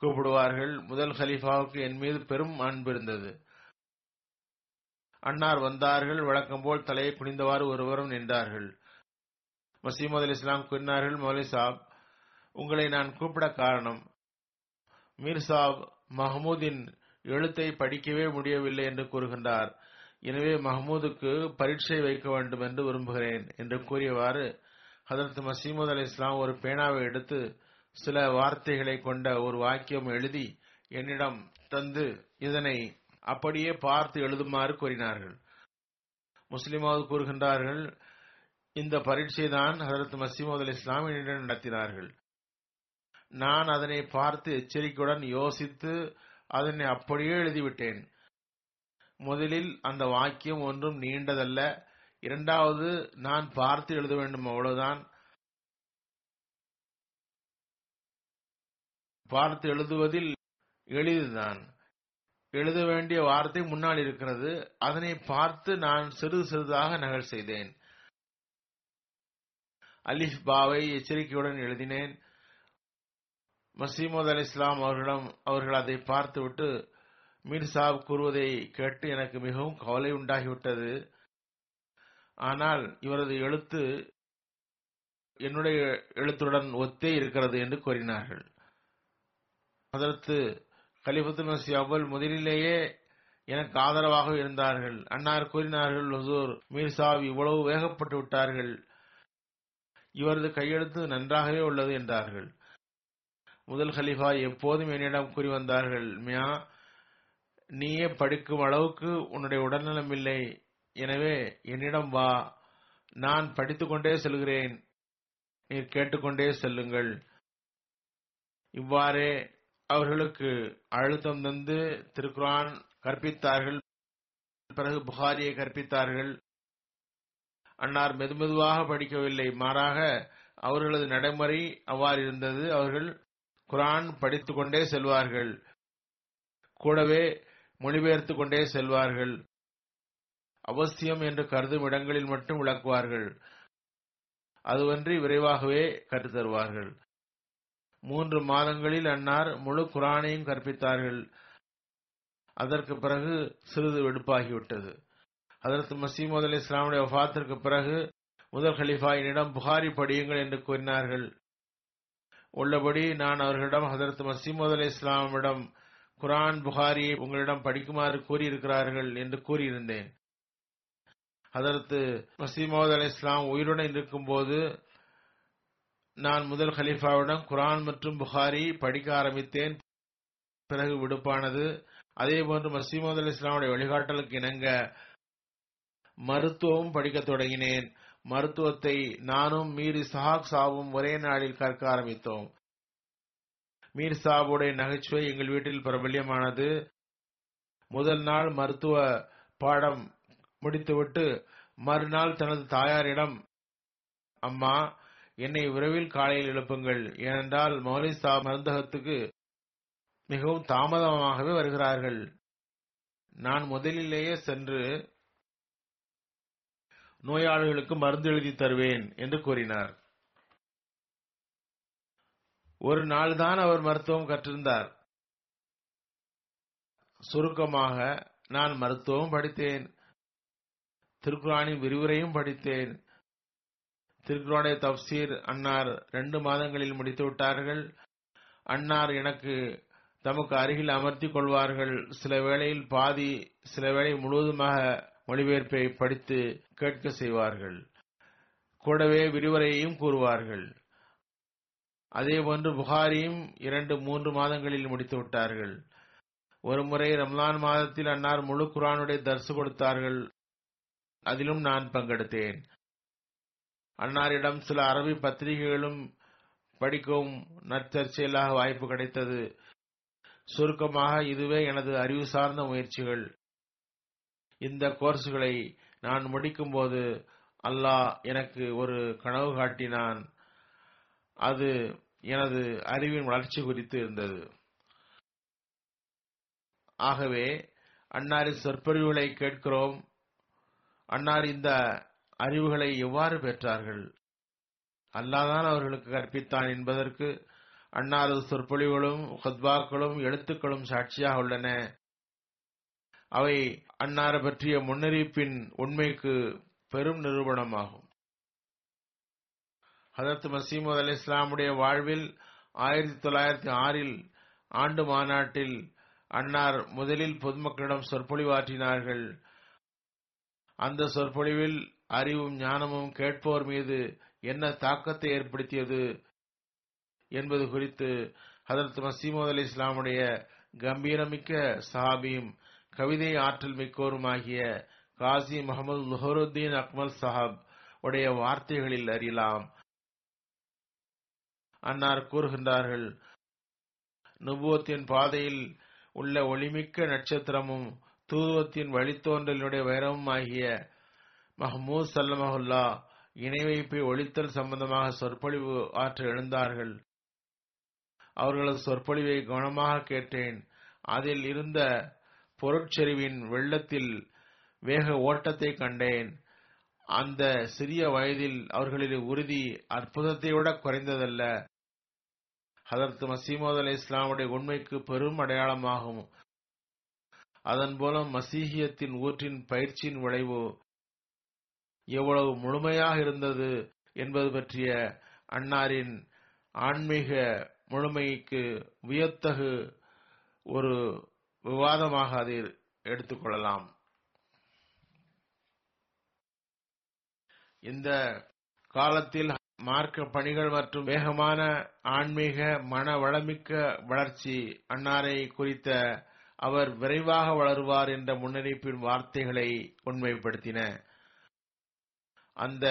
கூப்பிடுவார்கள். முதல் ஹலீஃபாவுக்கு என் மீது பெரும் அன்பு இருந்தது. அன்னார் வந்தார்கள். வழக்கம் போல் தலையை குனிந்தவாறு ஒருவரும் நின்றார்கள். மசீமது அலி இஸ்லாம் கூறினார்கள் மௌலி சாப் உங்களை நான் கூப்பிட காரணம் மீர் சாப் மஹமூதின் எழுத்தை படிக்கவே முடியவில்லை என்று கூறுகின்றார். எனவே மஹமூதுக்கு பரீட்சை வைக்க வேண்டும் என்று விரும்புகிறேன் என்று கூறியவாறு ஹதரத் மசீமது அலி இஸ்லாம் ஒரு பேனாவை எடுத்து சில வார்த்தைகளை கொண்ட ஒரு வாக்கியம் எழுதி என்னிடம் தந்து இதனை அப்படியே பார்த்து எழுதுமாறு கூறினார்கள். முஸ்லிமாவது கூறுகின்றார்கள் இந்த பரீட்சை தான் ஹதரத் மசீமது அலி இஸ்லாம் என்னிடம் நடத்தினார்கள். நான் அதனை பார்த்து எச்சரிக்கையுடன் யோசித்து அதனை அப்படியே எழுதிவிட்டேன். முதலில் அந்த வாக்கியம் ஒன்றும் நீண்டதல்ல. இரண்டாவது நான் பார்த்து எழுத வேண்டும்? அவ்வளவுதான். பார்த்து எழுதுவதில் எளிதுதான். எழுத வேண்டிய வார்த்தை முன்னால் இருக்கிறது. அதனை பார்த்து நான் சிறிது சிறிதாக நகல் செய்தேன். அலிஃப் பாவை எச்சரிக்கையுடன் எழுதினேன். மசீமது அலி இஸ்லாம் அவர்களிடம் அவர்கள் அதை பார்த்துவிட்டு மீர் சாப் கூறுவதை கேட்டு எனக்கு மிகவும் கவலை உண்டாகிவிட்டது. ஆனால் இவரது எழுத்து என்னுடைய எழுத்துடன் ஒத்தே இருக்கிறது என்று கூறினார்கள். அதற்கு கலிபத்து மசி அவ்வல் முதலிலேயே எனக்கு ஆதரவாக இருந்தார்கள். அன்னார் கூறினார்கள் ஹசூர் மீர்சாப் இவ்வளவு வேகப்பட்டு விட்டார்கள். இவரது கையெழுத்து நன்றாகவே உள்ளது என்றார்கள். முதல் ஹலிஃபா எப்போதும் என்னிடம் கூறி வந்தார்கள் மியா நீயே படிக்கும் அளவுக்கு உன்னுடைய உடல்நலம் இல்லை. எனவே என்னிடம் வா. நான் படித்துக்கொண்டே செல்கிறேன். நீர் கேட்டுக்கொண்டே செல்லுங்கள். இவ்வாறே அவர்களுக்கு அழுத்தம் தந்து திருக்குரான் கற்பித்தார்கள். பிறகு புகாரியை கற்பித்தார்கள். அன்னார் மெதுமெதுவாக படிக்கவில்லை. மாறாக அவர்களது நடைமுறை அவ்வாறு இருந்தது. அவர்கள் குரான் படித்துக் கொண்டே செல்வார்கள். கூடவே மொழிபெயர்த்து கொண்டே செல்வார்கள். அவசியம் என்று கருதும் இடங்களில் மட்டும் விளக்குவார்கள். அதுவன்றி விரைவாகவே கற்றுத்தருவார்கள் மூன்று மாதங்களில் அன்னார் முழு குரானையும் கற்பித்தார்கள். அதற்கு பிறகு சிறிது வெடுப்பாகிவிட்டது. அதற்கு மசீமது அலி இஸ்லாமுடைய வஃத்திற்கு பிறகு முதல் ஹலிஃபா என்னிடம் புகாரி படியுங்கள் என்று கூறினார்கள். உள்ளபடி நான் அவர்களிடம் ஹதரத் மசீமது அலி இஸ்லாமிடம் குரான் புகாரியை உங்களிடம் படிக்குமாறு கூறியிருக்கிறார்கள் என்று கூறியிருந்தேன். அதற்கு மசீமது அலி இஸ்லாம் உயிருடன் இருக்கும்போது நான் முதல் ஹலீஃபாவிடம் குரான் மற்றும் புகாரி படிக்க ஆரம்பித்தேன். பிறகு விடுப்பானது. அதே போன்று மசீமது அலி இஸ்லாமுடைய வழிகாட்டலுக்கு இணங்க மருத்துவம் படிக்க தொடங்கினேன். மருத்துவத்தை நானும் மீர் இசாக் சாவும் ஒரே நாளில் கற்க ஆரம்பித்தோம். மீர் சாபுடைய நகைச்சுவை எங்கள் வீட்டில் பிரபல்யமானது. முதல் நாள் மருத்துவ பாடம் முடித்துவிட்டு மறுநாள் தனது தாயாரிடம் அம்மா என்னை விரைவில் காலையில் எழுப்புங்கள். ஏனென்றால் மௌலி சாப் மருந்தகத்துக்கு மிகவும் தாமதமாகவே வருகிறார்கள். நான் முதலிலேயே சென்று நோயாளிகளுக்கு மருந்து எழுதி தருவேன் என்று கூறினார். ஒரு நாள் தான் அவர் மருத்துவம் கற்றிருந்தார். சுருக்கமாக நான் மருத்துவம் படித்தேன். திருக்குறானின் விரிவுரையும் படித்தேன். திருக்குறானுடைய தப்சீர் அன்னார் ரெண்டு மாதங்களில் முடித்து விட்டார்கள். அன்னார் எனக்கு தமக்கு அருகில் அமர்த்திக் கொள்வார்கள். சில வேளையில் பாதி சில வேளை முழுவதுமாக மொழிபெயர்ப்பை படித்து கேட்க செய்வார்கள். கூடவே விரிவுரையையும் கூறுவார்கள். அதேபோன்று புகாரியும் இரண்டு மூன்று மாதங்களில் முடித்து விட்டார்கள். ஒரு முறை ரம்லான் மாதத்தில் அன்னார் முழு குரானுடைய தர்சு கொடுத்தார்கள். அதிலும் நான் பங்கெடுத்தேன். அன்னாரிடம் சில அரபி பத்திரிகைகளும் படிக்கவும் நற்சர்ச்சையிலாக வாய்ப்பு கிடைத்தது. சுருக்கமாக இதுவே எனது அறிவு சார்ந்த முயற்சிகள். இந்த கோர்ஸ்களை நான் முடிக்கும்போது அல்லாஹ் எனக்கு ஒரு கனவு காட்டினான். அது எனது அறிவின் வளர்ச்சி குறித்து இருந்தது. ஆகவே அன்னாரின் சொற்பொழிவுகளை கேட்கிறோம். அன்னார் இந்த அறிவுகளை எவ்வாறு பெற்றார்கள்? அல்லாதான் அவர்களுக்கு கற்பித்தான் என்பதற்கு அன்னாரது சொற்பொழிவுகளும் ஹத்பாக்களும் எழுத்துக்களும் சாட்சியாக உள்ளன. அவை அன்னார பற்றிய முன்னறிவிப்பின் உண்மைக்கு பெரும் நிரூபணமாகும். ஹதரத் மசீமது அலி இஸ்லாமுடைய வாழ்வில் ஆயிரத்தி தொள்ளாயிரத்தி ஆறில் ஆண்டு மாநாட்டில் அன்னார் முதலில் பொதுமக்களிடம் சொற்பொழிவாற்றினார்கள். அந்த சொற்பொழிவில் அறிவும் ஞானமும் கேட்போர் மீது என்ன தாக்கத்தை ஏற்படுத்தியது என்பது குறித்து ஹதரத் மசீமது அலி இஸ்லாமுடைய கம்பீரமிக்க சஹாபியும் கவிதை ஆற்றல் மிக்கோருமாகிய காசி முகமது லுஹருத்தீன் அக்மல் சஹாப் உடைய வார்த்தைகளில் அறியலாம். அன்னார் கூறுகின்றார்கள் நுபுவத்தின் பாதையில் உள்ள ஒளிமிக்க நட்சத்திரமும் தூதுவத்தின் வழித்தோன்றலினுடைய வைரமும் ஆகிய மஹமூத் சல்லமஹுல்லா இணை வைப்பை ஒழித்தல் சம்பந்தமாக சொற்பொழிவு ஆற்ற எழுந்தார்கள். அவர்களது சொற்பொழிவை கவனமாக கேட்டேன். அதில் இருந்த பொருட்செறிவின் வெள்ளத்தில் வேக ஓட்டத்தை கண்டேன். அந்த சிறிய வயதில் அவர்களின் உறுதி அற்புதத்தை விட குறைந்ததல்ல. ஹதரத் மசீமோத் அலி இஸ்லாமுடைய உண்மைக்கு பெரும் அடையாளமாகும். அதன் மூலம் மசீகியத்தின் ஊற்றின் பயிற்சியின் விளைவு எவ்வளவு முழுமையாக இருந்தது என்பது பற்றிய அன்னாரின் ஆன்மீக முழுமைக்கு வியத்தகு ஒரு விவாதமாக அதை எடுத்துக்கொள்ளலாம் இந்த காலத்தில் மார்க்க பணிகள் மற்றும் வேகமான ஆன்மீக மன வளமிக்க வளர்ச்சி அன்னாரை குறித்த அவர் விரைவாக வளருவார் என்ற முன்னறிவிப்பின் வார்த்தைகளை உண்மைப்படுத்தின. அந்த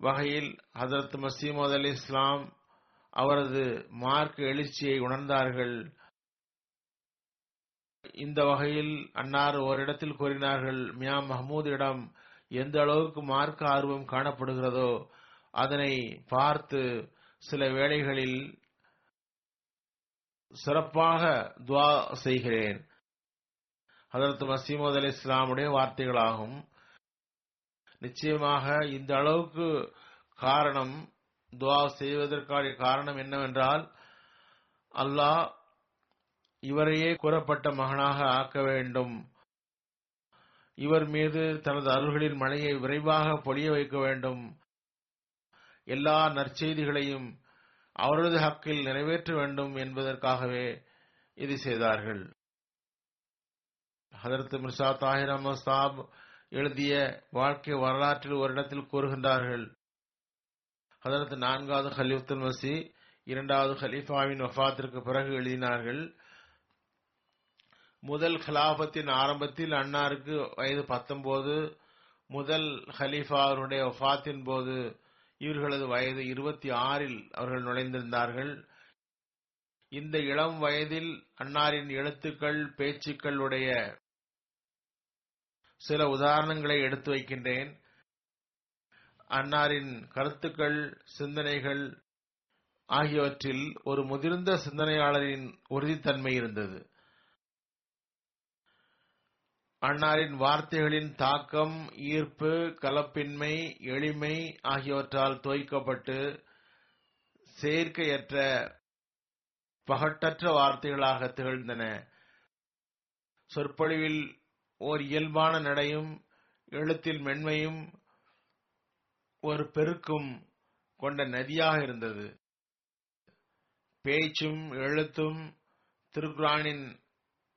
வகையில் ஹசரத் மசீமது அலி இஸ்லாம் அவரது மார்க்க எழுச்சியை உணர்ந்தார்கள். இந்த வகையில் அன்னார் ஓரிடத்தில் கூறினார்கள் மியா மஹமூதிடம் எந்த அளவுக்கு மார்க்க ஆர்வம் காணப்படுகிறதோ அதனை பார்த்து சில வேளைகளில் சிறப்பாக துவா செய்கிறேன். அதற்கு மசீமது அலி இஸ்லாமுடைய வார்த்தைகளாகும். நிச்சயமாக இந்த அளவுக்கு காரணம் துவா செய்வதற்கான காரணம் என்னவென்றால் அல்லாஹ் இவரையே கூறப்பட்ட மகனாக ஆக்க வேண்டும். இவர் மீது தனது அருள்களின் மழையை விரைவாக பொழிய வைக்க வேண்டும். எல்லா நற்செய்திகளையும் அவரது ஹக்கில் நிறைவேற்ற வேண்டும் என்பதற்காகவே இது செய்தார்கள். ஹதரத் மிர்சா தாஹிர் அஹமது சாப் எழுதிய வாழ்க்கை வரலாற்றில் ஒரு இடத்தில் கூறுகின்றார்கள். ஹதரத் நான்காவது ஹலீஃபுல் மசி இரண்டாவது ஹலீஃபாவின் வஃபாத்திற்கு பிறகு எழுதினார்கள் முதல் ஹலாபத்தின் ஆரம்பத்தில் அன்னாருக்கு வயது பத்தொன்பது முதல் ஹலீஃபா அவருடைய வஃபாத்தின் போது இவர்களது வயது இருபத்தி ஆறில் அவர்கள் நுழைந்திருந்தார்கள். இந்த இளம் வயதில் அன்னாரின் எழுத்துக்கள் பேச்சுக்கள் உடைய சில உதாரணங்களை எடுத்து வைக்கின்றேன். அன்னாரின் கருத்துக்கள் சிந்தனைகள் ஆகியவற்றில் ஒரு முதிர்ந்த சிந்தனையாளரின் உறுதித்தன்மை இருந்தது. அன்னாரின் வார்த்தைகளின் தாக்கம் ஈர்ப்பு கலப்பின்மை எளிமை ஆகியவற்றால் தோய்க்கப்பட்டு செயற்கையற்ற பகட்டற்ற வார்த்தைகளாக திகழ்ந்தன. சொற்பொழிவில் ஓர் இயல்பான நடையும் எழுத்தில் மென்மையும் ஒரு பெருக்கும் கொண்ட நதியாக இருந்தது. பேச்சும் எழுத்தும் திருக்குரானின்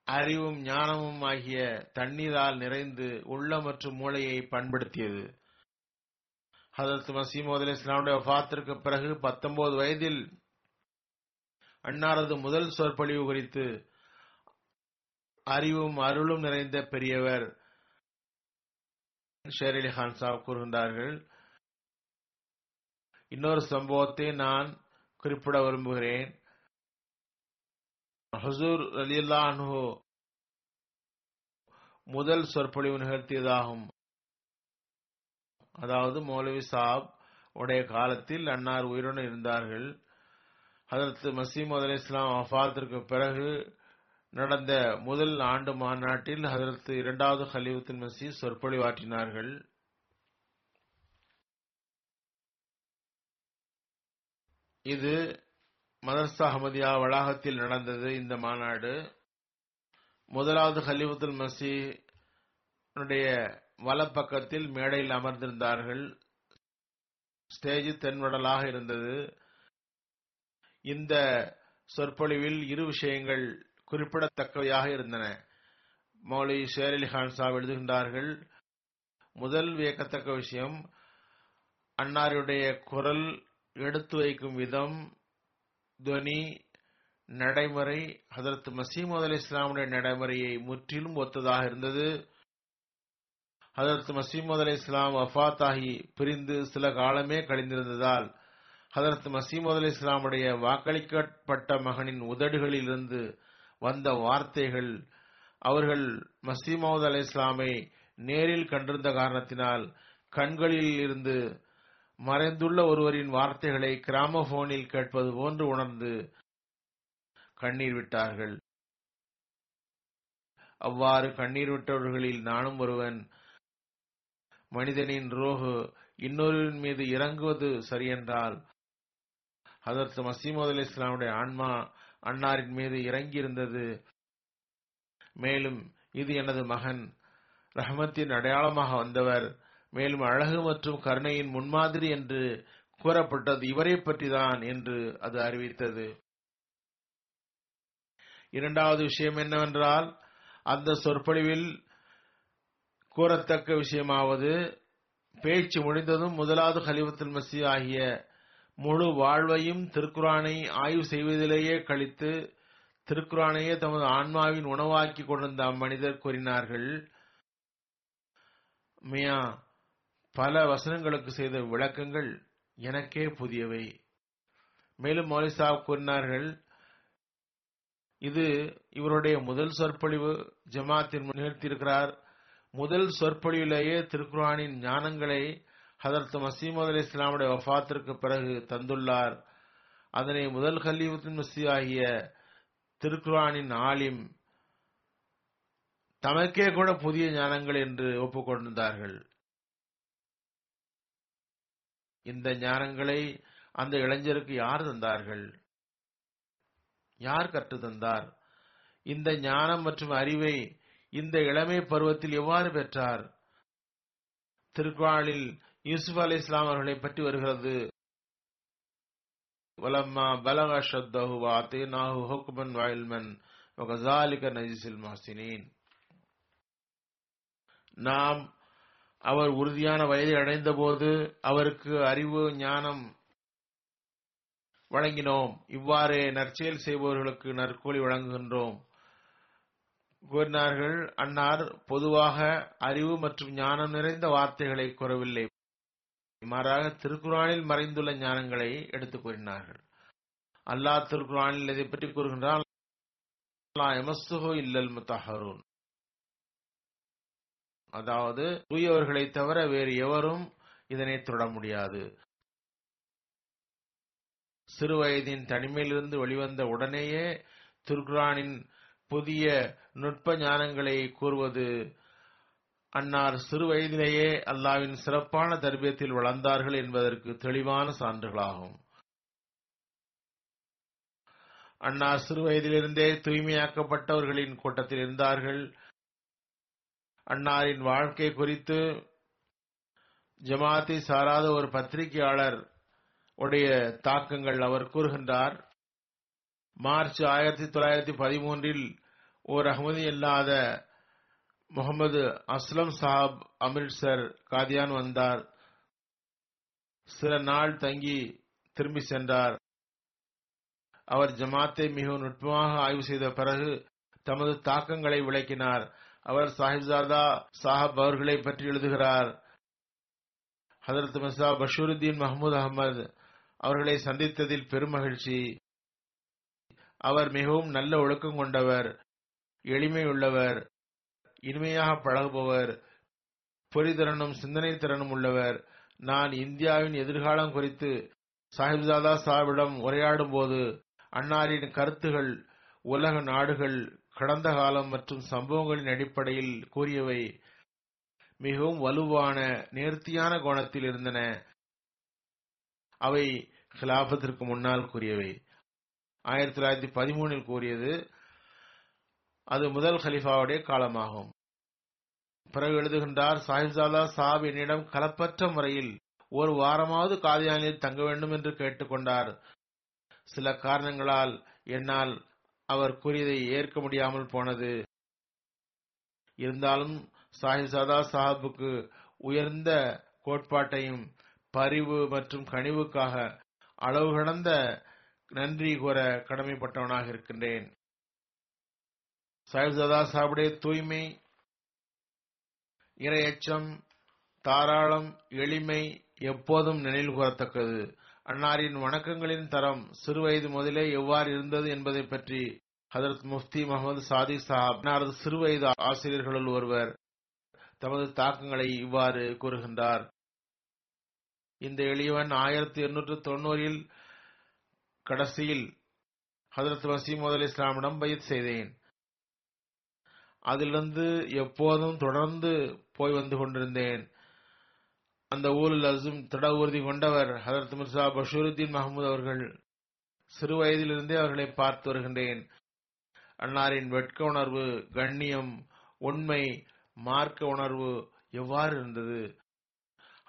அறிவும் ஞானமும் ஆகிய தண்ணீரால் நிறைந்து உள்ள மற்றும் மூளையை பண்படுத்தியது. ஹதரத் மசீமோத் அலி இஸ்லாமுடைய வஃத்திற்கு பிறகு பத்தொன்பது வயதில் அன்னாரது முதல் சொற்பொழிவு குறித்து அறிவும் அருளும் நிறைந்த பெரியவர் ஷேர் அலி கான் சாப் கூறுகின்றார்கள். இன்னொரு சம்பவத்தை நான் குறிப்பிட விரும்புகிறேன். ஹசூர் அலியல்லா அனுஹு முதல் சொற்பொழிவு நிகழ்த்தியதாகும். அதாவது மௌலவி சாப் உடைய காலத்தில் அன்னார் உயிருடன் இருந்தார்கள். அதற்கு மசீம் அலி இஸ்லாம் அஃபாத்திற்கு பிறகு நடந்த முதல் ஆண்டு மாநாட்டில் அதற்கு இரண்டாவது ஹலீஃபத்தின் மசி சொற்பொழிவாற்றினார்கள். இது மதர்சா அஹமதியா வளாகத்தில் நடந்தது இந்த மாநாடு. முதலாவது ஹலீஃபத்துல் மசீனுடைய வலப்பக்கத்தில் மேடையில் அமர்ந்திருந்தார்கள். ஸ்டேஜ் தென்வடலாக இருந்தது. இந்த சொற்பொழிவில் இரு விஷயங்கள் குறிப்பிடத்தக்கவையாக இருந்தன. மௌலி ஷேர் அலி கான் சாப் எழுதுகின்றார்கள். முதல் வியக்கத்தக்க விஷயம் அன்னாருடைய குரல் எடுத்து வைக்கும் விதம் துவனி நடைமுறை ஹதரத் மசீமது அலி இஸ்லாமுடைய நடைமுறையை முற்றிலும் ஒத்ததாக இருந்தது. ஹதரத் மசீமது அலி இஸ்லாம் வஃத்தாகி பிரிந்து சில காலமே கழிந்திருந்ததால் ஹதரத் மசீமது அலி இஸ்லாமுடைய வாக்களிக்கப்பட்ட மகனின் உதடுகளில் இருந்து வந்த வார்த்தைகள் அவர்கள் மசீமது அலி இஸ்லாமை நேரில் கண்டிருந்த காரணத்தினால் கண்களில் இருந்து மறைந்துள்ள ஒருவரின் வார்த்தைகளை கிராமபோனில் கேட்பது போன்று உணர்ந்து கண்ணீர் விட்டார்கள். அவ்வாறு கண்ணீர் விட்டவர்களில் நானும் ஒருவன். மனிதனின் ரோகு இன்னொருவரின் மீது இறங்குவது சரியென்றால் அதற்கு மசீமது அலி இஸ்லாமுடைய ஆன்மா அன்னாரின் மீது இறங்கியிருந்தது. மேலும் இது எனது மகன். ரஹமத்தின் அடையாளமாக வந்தவர். மேலும் அழகு மற்றும் கருணையின் முன்மாதிரி என்று கூறப்பட்டது. இவரை பற்றிதான் என்று அது அறிவித்தது. இரண்டாவது விஷயம் என்னவென்றால் அந்த சொற்பொழிவில் கூறத்தக்க விஷயமாவது பேச்சு முடிந்ததும் முதலாவது ஹலிவத்துல் மசி ஆகிய முழு வாழ்வையும் திருக்குரானை ஆய்வு செய்வதிலேயே கழித்து திருக்குறானையே தமது ஆன்மாவின் உணவாக்கி கொண்டிருந்த அம்மனிதர் கூறினார்கள் மியா பல வசனங்களுக்கு செய்த விளக்கங்கள் எனக்கே புதியவை. மேலும் மௌலி சாப் கூறினார்கள் இது இவருடைய முதல் சொற்பொழிவு ஜமாத்தின் நிகழ்த்தியிருக்கிறார். முதல் சொற்பொழிவிலேயே திருக்குரானின் ஞானங்களை ஹதரத் மசீமது அலி இஸ்லாமுடைய வஃத்திற்கு பிறகு தந்துள்ளார். அதனை முதல் ஹலீஃபத்தின் மசி ஆகிய திருக்குரானின் ஆலிம் தமக்கே கூட புதிய ஞானங்கள் என்று ஒப்புக்கொண்டிருந்தார்கள். இந்த ஞானங்களை அந்த இளைஞருக்கு யார் தந்தார்கள்? யார் கற்று தந்தார்? இந்த ஞானம் மற்றும் அறிவை இந்த இளமை பருவத்தில் எவ்வாறு பெற்றார்? திருக்குறளில் யூசுப் அலி இஸ்லாம் அவர்களை பற்றி வருகிறது. வலம்மா பலக ஷத்தஹு வாத்தேனாஹு ஹுக்மன் வாயில்மன் வகசாலிக நஜிசில் மாசினேன் நாம் அவர் உறுதியான வயதை அடைந்த போது அவருக்கு அறிவு ஞானம் வழங்கினோம். இவ்வாறே நற்செயல் செய்பவர்களுக்கு நற்கூலி வழங்குகின்றோம். கூறினார்கள் அன்னார் பொதுவாக அறிவு மற்றும் ஞானம் நிறைந்த வார்த்தைகளை கூறவில்லை. மாறாக திருக்குறானில் மறைந்துள்ள ஞானங்களை எடுத்துக் கூறினார்கள். அல்லாஹ் திருக்குறானில் இதை பற்றி கூறுகின்றால் இல்லல் முத்தஹரூன் அதாவது தூயவர்களை தவிர வேறு எவரும் இதனை தொட முடியாது. சிறுவயதின் தனிமையிலிருந்து வெளிவந்த உடனேயே துர்கானின் புதிய நுட்ப ஞானங்களை கூறுவது அன்னார் சிறு வயதிலேயே அல்லாவின் சிறப்பான தர்பியத்தில் வளர்ந்தார்கள் என்பதற்கு தெளிவான சான்றுகளாகும். அன்னார் சிறு வயதிலிருந்தே தூய்மையாக்கப்பட்டவர்களின் கூட்டத்தில் இருந்தார்கள். அன்னாரின் வாழ்க்கை குறித்து ஜமாத்தை சாராத ஒரு பத்திரிகையாளர் உடைய தாக்கங்கள் அவர் கூறுகின்றார். மார்ச் ஆயிரத்தி தொள்ளாயிரத்தி பதிமூன்றில் ஓர் அகமதி இல்லாத முகமது அஸ்லம் சாப் அமிர்த்சர் காதியான் வந்தார். சில நாள் தங்கி திரும்பி சென்றார். அவர் ஜமாத்தை மிகவும் நுட்பமாக ஆய்வு செய்த பிறகு தமது தாக்கங்களை விளக்கினார். அவர் சாஹிப்சாதா சாஹப் அவர்களை பற்றி எழுதுகிறார். ஹதரத் மிசா பஷூருத்தீன் மஹமூத் அகமது அவர்களை சந்தித்ததில் பெருமகிழ்ச்சி அவர் மிகவும் நல்ல ஒழுக்கம் கொண்டவர் எளிமையுள்ளவர் இனிமையாக பழகுபவர் பொறிதிறனும் சிந்தனை திறனும் உள்ளவர். நான் இந்தியாவின் எதிர்காலம் குறித்து சாஹிப்சாதா சாஹிபிடம் உரையாடும் போது அன்னாரின் கருத்துகள் உலக நாடுகள் கடந்த காலம் மற்றும் சம்பவங்களின் அடிப்படையில் கூறியவை மிகவும் வலுவான நேர்த்தியான கோணத்தில் இருந்தன. அவை கிலாபத்திற்கு முன்னால் கூறியவை. ஆயிரத்தி தொள்ளாயிரத்தி பதிமூணில் கூறியது அது முதல் ஹலிஃபாவுடைய காலமாகும். பிறகு எழுதுகின்றார் சாஹிப்சாதா சாப் என்னிடம் கலப்பற்ற முறையில் ஒரு வாரமாவது காதியானில் தங்க வேண்டும் என்று கேட்டுக்கொண்டார். சில காரணங்களால் என்னால் அவர் கூறியதை ஏற்க முடியாமல் போனது. இருந்தாலும் சாஹிப்சாதா சாஹிப்புக்கு உயர்ந்த கோட்பாட்டையும் பரிவு மற்றும் கனிவுக்காக அளவு கடந்த நன்றி கூற கடமைப்பட்டவனாக இருக்கின்றேன். சாஹிப்சாதா சாஹிபுடைய தூய்மை இரையச்சம் தாராளம் எளிமை எப்போதும் நினைவு கூறத்தக்கது அன்னாரின் வணக்கங்களின் தரம் சிறுவயது முதலே எவ்வாறு இருந்தது என்பதை பற்றி ஹதரத் முஃப்தி முகமது சாதி சாஹாப் அன்னாரது சிறுவயது ஆசிரியர்களுள் ஒருவர் தமது தாக்கங்களை இவ்வாறு கூறுகின்றார். இந்த எளியவன் ஆயிரத்தி எண்ணூற்று தொண்ணூறில் கடைசியில் ஹதரத் வசீமது அலி இஸ்லாமிடம் பயிர் செய்தேன். அதிலிருந்து எப்போதும் தொடர்ந்து போய் வந்து கொண்டிருந்தேன். அந்த ஊரில் அசும் திட உறுதி கொண்டவர் ஹதரத் மிர்சா பஷூருத்தீன் மஹமூத் அவர்கள் சிறு வயதிலிருந்தே அவர்களை பார்த்து வருகின்றேன். அன்னாரின் வெட்க உணர்வு கண்ணியம் உண்மை மார்க்க உணர்வு எவ்வாறு இருந்தது?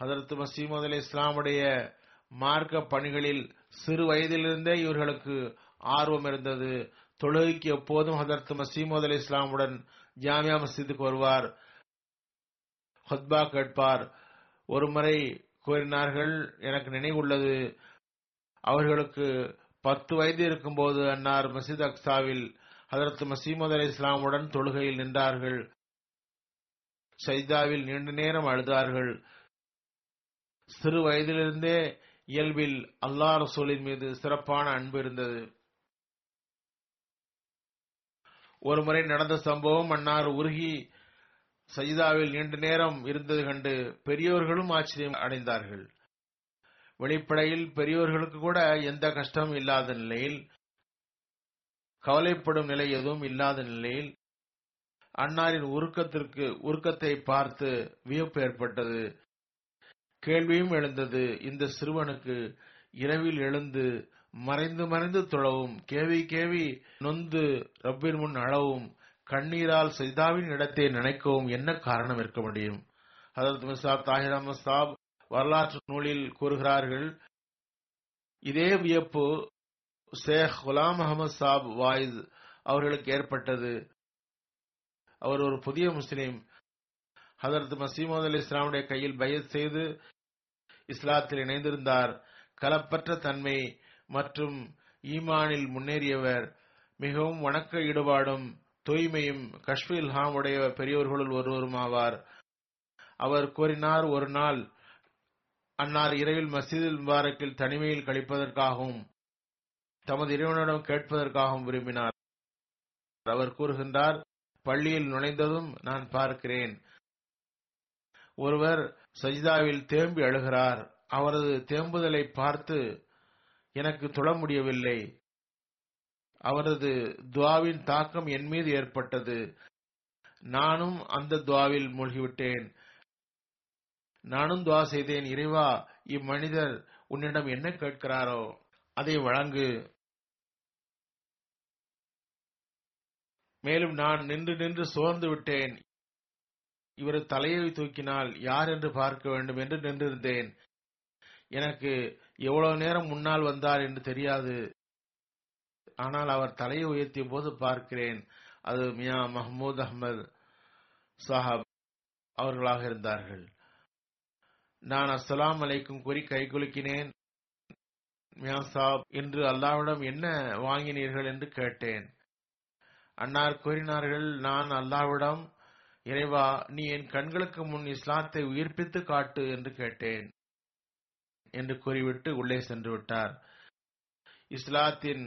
ஹதரத் மசீமது அலி இஸ்லாமுடைய மார்க்க பணிகளில் சிறு வயதிலிருந்தே இவர்களுக்கு ஆர்வம் இருந்தது. தொழுகைக்கு எப்போதும் ஹதரத் மசீமது அலி இஸ்லாமுடன் ஜாமியா மஸ்ஜிதுக்கு வருவார். ஹத்பா கேட்பார். ஒருமுறை கூறினார்கள் எனக்கு நினைவுள்ளது. அவர்களுக்கு பத்து வயது இருக்கும்போது அன்னார் மசித் அக்சாவில் ஹதரத் மசீமது அலி இஸ்லாமுடன் தொழுகையில் நின்றார்கள். சைதாவில் நீண்ட நேரம் அழுதார்கள். சிறு வயதிலிருந்தே இயல்பில் அல்லா ரசூலின் மீது சிறப்பான அன்பு இருந்தது. ஒருமுறை நடந்த சம்பவம் அன்னார் உருகி சஜிதாவில் நீண்ட நேரம் இருந்தது கண்டு பெரியோர்களும் ஆச்சரியம் அடைந்தார்கள். வெளிப்படையில் பெரியோர்களுக்கு கூட எந்த கஷ்டமும் இல்லாத நிலையில் கவலைப்படும் நிலை எதுவும் இல்லாத நிலையில் அன்னாரின் உருக்கத்திற்கு உருக்கத்தை பார்த்து வியப்பு ஏற்பட்டது. கேள்வியும் எழுந்தது. இந்த சிறுவனுக்கு இரவில் எழுந்து மறைந்து மறைந்து தொழவும் கேவி கேவி நொந்து ரப்பின் முன் அழவும் கண்ணீரால் சைதாவின் இடத்தை நினைக்கவும் என்ன காரணம் இருக்க முடியும்? ஹதரத் மிசா தாஹிர் சாப் வரலாற்று நூலில் கூறுகிறார்கள் இதே வியப்பு ஷேக் குலாம் அகமது சாப் வாயிஸ் அவர்களுக்கு ஏற்பட்டது. அவர் ஒரு புதிய முஸ்லீம். ஹதரத் மசீமது அலி இஸ்லாமுடைய கையில் பயத் செய்து இஸ்லாத்தில் இணைந்திருந்தார். கலப்பற்ற தன்மை மற்றும் ஈமானில் முன்னேறியவர். மிகவும் வணக்க ஈடுபாடும் தூய்மையும் கஷ்மி ஹாம் உடைய பெரியோர்களுள் ஒருவருமாவார். அவர் கூறினார் ஒரு நாள் அன்னார் இரவில் மசீதில் முபாரக்கில் தனிமையில் கழிப்பதற்காகவும் தமது இறைவனிடம் கேட்பதற்காகவும் விரும்பினார். அவர் கூறுகின்றார் பள்ளியில் நுழைந்ததும் நான் பார்க்கிறேன். ஒருவர் சஜிதாவில் தேம்பி அழுகிறார். அவரது தேம்புதலை பார்த்து எனக்கு தொழ முடியவில்லை. அவரது துவாவின் தாக்கம் என் மீது ஏற்பட்டது. நானும் அந்த துவாவில் மூழ்கிவிட்டேன். நானும் துவா செய்தேன் இறைவா இம்மனிதர் உன்னிடம் என்ன கேட்கிறாரோ அதை வழங்கு. மேலும் நான் நின்று நின்று சோர்ந்து விட்டேன். இவர் தலையை தூக்கினால் யார் என்று பார்க்க வேண்டும் என்று நின்றிருந்தேன். எனக்கு எவ்வளவு நேரம் முன்னால் வந்தார் என்று தெரியாது. ஆனால் அவர் தலையை உயர்த்திய போது பார்க்கிறேன். அது மியா மஹமூத் அஹமது சாஹாப் அவர்களாக இருந்தார்கள். நான் அஸ்லாம் அலைக்கும் கூறி கைகுலுக்கினேன் மியா சாப் என்று அல்லாவிடம் என்ன வாங்கினீர்கள் என்று கேட்டேன். அன்னார் கூறினார்கள் நான் அல்லாவிடம் இறைவா நீ என் கண்களுக்கு முன் இஸ்லாத்தை உயிர்ப்பித்து காட்டு என்று கேட்டேன் என்று கூறிவிட்டு உள்ளே சென்று விட்டார். இஸ்லாத்தின்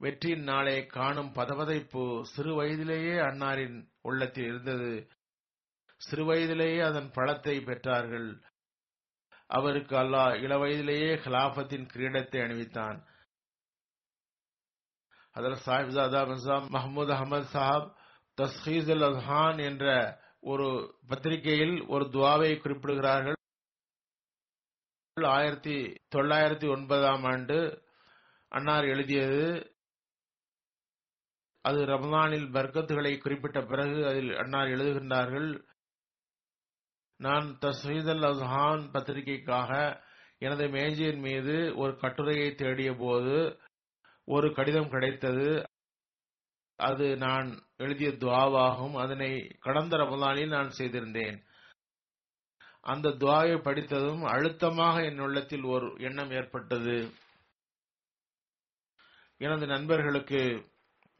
வெற்றியின் நாளை காணும் பதவதைப்பு சிறு வயதிலேயே அன்னாரின் உள்ளத்தில் இருந்தது. சிறு வயதிலேயே அதன் பழத்தை பெற்றார்கள். அவருக்கு அல்லாஹ் இளவயதிலேயே ஹிலாபத்தின் கிரீடத்தை அணிவித்தான். அதில் சாஹிப்சாதா மிர்சாம் மஹமூத் அகமது சாஹாப் தஸ்ஹீஸ் அல் அஸ்ஹான் என்ற ஒரு பத்திரிகையில் ஒரு துவாவை குறிப்பிடுகிறார்கள். ஆயிரத்தி தொள்ளாயிரத்தி ஒன்பதாம் ஆண்டு அன்னார் எழுதியது அது ரமதானில் பர்க்கத்துகளை குறிப்பிட்ட பிறகு அதில் அன்னார் எழுதுகின்றார்கள். நான் தஸ்ஹீத் அல் அஸ்ஹான் பத்திரிகைக்காக எனது மேஜையின் மீது ஒரு கட்டுரையை தேடிய போது ஒரு கடிதம் கிடைத்தது. அது நான் எழுதிய துவாவாகும். அதனை கடந்த ரமதானில் நான் செய்திருந்தேன். அந்த துவாவை படித்ததும் அழுத்தமாக என் உள்ளத்தில் ஒரு எண்ணம் ஏற்பட்டது. எனது நண்பர்களுக்கு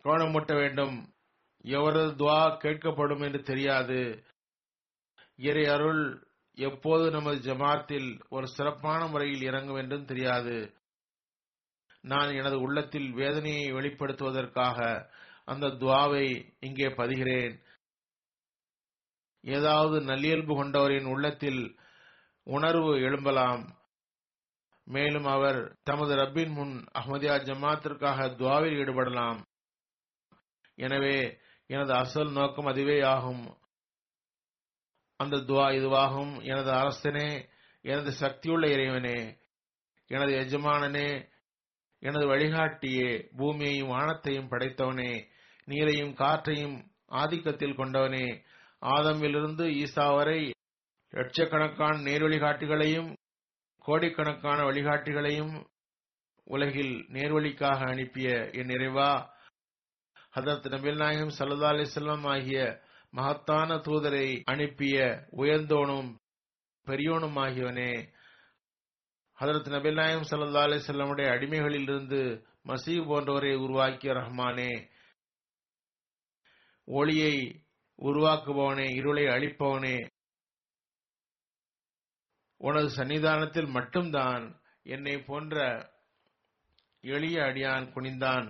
கோணமூட்ட வேண்டும். எவரது துவா கேட்கப்படும் என்று தெரியாது. இறை அருள் எப்போது நமது ஜமாத்தில் ஒரு சிறப்பான முறையில் இறங்கும் என்றும் தெரியாது. நான் எனது உள்ளத்தில் வேதனையை வெளிப்படுத்துவதற்காக அந்த துவாவை இங்கே பதிகிறேன். ஏதாவது நல்லியல்பு கொண்டவரின் உள்ளத்தில் உணர்வு எழும்பலாம். மேலும் அவர் தமது ரப்பின் முன் அஹமதியா ஜமாத்திற்காக துவாவில் ஈடுபடலாம். எனவே எனது அசல் நோக்கம் அதுவே ஆகும். அந்த துவா இதுவாகும். எனது அரசனே எனது சக்தியுள்ள இறைவனே எனது எஜமானனே எனது வழிகாட்டியே பூமியையும் வானத்தையும் படைத்தவனே நீரையும் காற்றையும் ஆதிக்கத்தில் கொண்டவனே. ஆதமிலிருந்து ஈசா வரை லட்சக்கணக்கான நேர் வழிகாட்டிகளையும் கோடிக்கணக்கான வழிகாட்டிகளையும் உலகில் நேர்வழிக்காக அனுப்பிய என் நிறைவா ஹதரத் நபில் நாயகம் சல்லா செல்லம் ஆகிய மகத்தான தூதரை அனுப்பிய உயர்ந்தோனும் பெரியோனும் ஆகியவனே ஹதரத் நபில் நாயகம் சல்லா செல்லமுடைய அடிமைகளில் இருந்து மசீப் போன்றவரை உருவாக்கிய ரஹ்மானே ஒளியை உருவாக்குபவனே இருளை அழிப்பவனே உனது சன்னிதானத்தில் மட்டும்தான் என்னை போன்ற எளிய அடியான் குனிந்தான்.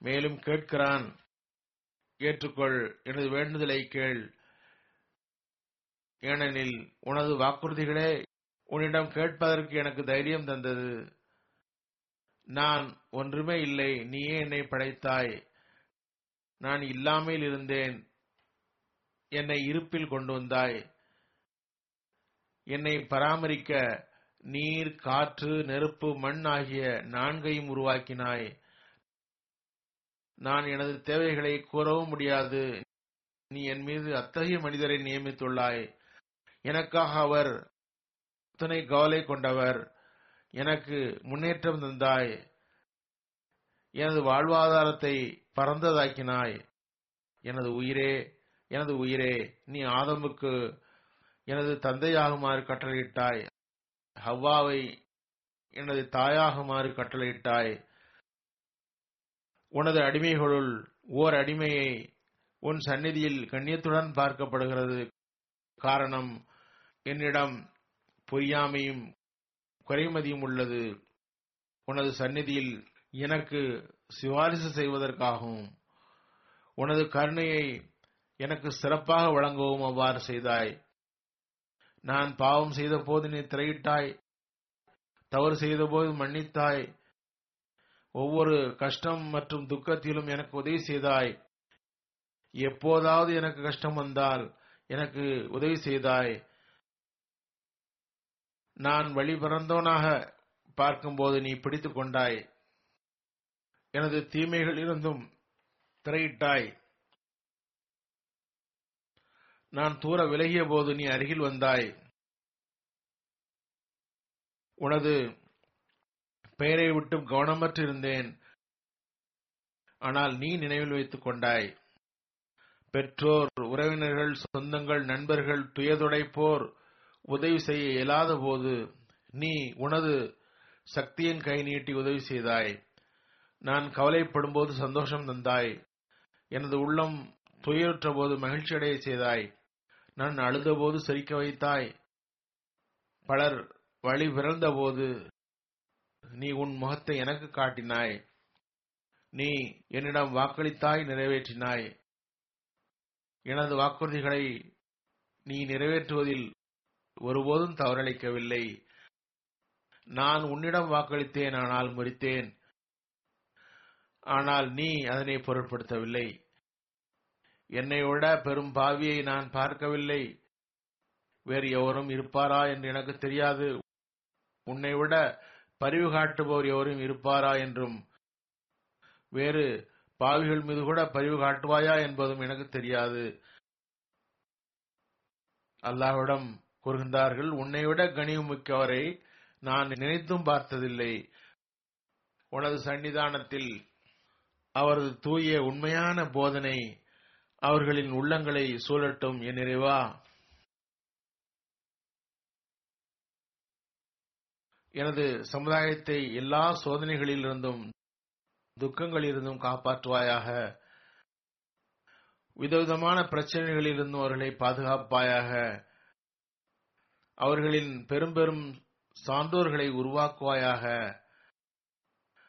மேலும் கேட்கிறான். ஏற்றுக்கொள் எனது வேண்டுதலை கேள். ஏனெனில் உனது வாக்குறுதிகளே உன்னிடம் கேட்பதற்கு எனக்கு தைரியம் தந்தது. நான் ஒன்றுமே இல்லை நீயே என்னை படைத்தாய். நான் இல்லாமல் இருந்தேன். என்னை இருப்பில் கொண்டு வந்தாய். என்னை பராமரிக்க நீர் காற்று நெருப்பு மண் ஆகிய நான்கையும் உருவாக்கினாய். நான் எனது தேவைகளை கூறவும் முடியாது. நீ என் மீது அத்தகைய மனிதரை நியமித்துள்ளாய். எனக்காக அவர் அத்தனை கவலை கொண்டவர். எனக்கு முன்னேற்றம் தந்தாய். எனது வாழ்வாதாரத்தை பறந்ததாக்கினாய் எனது உயிரே எனது உயிரே நீ ஆதமுக்கு எனது தந்தையாகுமாறு கட்டளையிட்டாய். ஹவ்வாவை எனது தாயாகுமாறு கட்டளையிட்டாய். உனது அடிமைகளுள் ஓர் அடிமையை உன் சந்நிதியில் கண்ணியத்துடன் பார்க்கப்படுகிறது. காரணம் என்னிடம் பொய்யாமையும் குறைமதியும் உள்ளது. உனது சந்நிதியில் எனக்கு சிபாரிசு செய்வதற்காகவும் உனது கருணையை எனக்கு சிறப்பாக வழங்கவும் அவ்வாறு செய்தாய். நான் பாவம் செய்த போது நீ திரையிட்டாய் தவறு செய்த போது மன்னித்தாய். ஒவ்வொரு கஷ்டம் மற்றும் துக்கத்திலும் எனக்கு உதவி செய்தாய். எப்போதாவது எனக்கு கஷ்டம் வந்தால் எனக்கு உதவி செய்தாய். நான் வழி பிறந்தவனாக பார்க்கும்போது நீ பிடித்துக் கொண்டாய். எனது தீமைகள் இருந்தும் திரையிட்டாய். நான் தூர விலகிய போது நீ அருகில் வந்தாய். உனது பெயரை விட்டு கவனமற்று இருந்தேன் ஆனால் நீ நினைவில் வைத்துக் கொண்டாய். பெற்றோர் உறவினர்கள் சொந்தங்கள் நண்பர்கள் துயதுடைப்போர் உதவி செய்ய இயலாத போது நீ உனது சக்தியின் கை நீட்டி உதவி செய்தாய். நான் கவலைப்படும் போது சந்தோஷம் தந்தாய். எனது உள்ளம் துயருற்ற போது மகிழ்ச்சி அடைய செய்தாய். நான் அழுத போது சிரிக்க வைத்தாய். பலர் வழி பிறந்த போது நீ உன் முகத்தை எனக்கு காட்டினாய். நீ என்னிடம் வாக்களித்தாய் நிறைவேற்றினாய். எனது வாக்குறுதிகளை நீ நிறைவேற்றுவதில் ஒருபோதும் தவறளிக்கவில்லை. நான் உன்னிடம் வாக்களித்தேன் ஆனால் முறித்தேன். ஆனால் நீ அதனை பொருட்படுத்தவில்லை. என்னை விட பெரும் பாவியை நான் பார்க்கவில்லை. வேறு எவரும் இருப்பாரா என்று எனக்கு தெரியாது. உன்னை விட பரிவு காட்டுபவர் எவரும் இருப்பாரா என்றும் வேறு பாவிகள் மீது கூட பரிவு காட்டுவாயா என்பதும் எனக்கு தெரியாது. அல்லாஹ்விடம் கூறுகின்றார்கள் உன்னை விட கனிவுமிக்கவரை நான் நினைத்தும் பார்த்ததில்லை. உனது சன்னிதானத்தில் அவரது தூய உண்மையான போதனை அவர்களின் உள்ளங்களை சூழட்டும் என் நிறைவா எனது சமுதாயத்தை எல்லா சோதனைகளிலிருந்தும் துக்கங்களிலிருந்தும் காப்பாற்றுவாயாக. விதவிதமான பிரச்சனைகளிலிருந்தும் அவர்களை பாதுகாப்பாயாக. அவர்களின் பெரும் பெரும் சான்றோர்களை உருவாக்குவாயாக.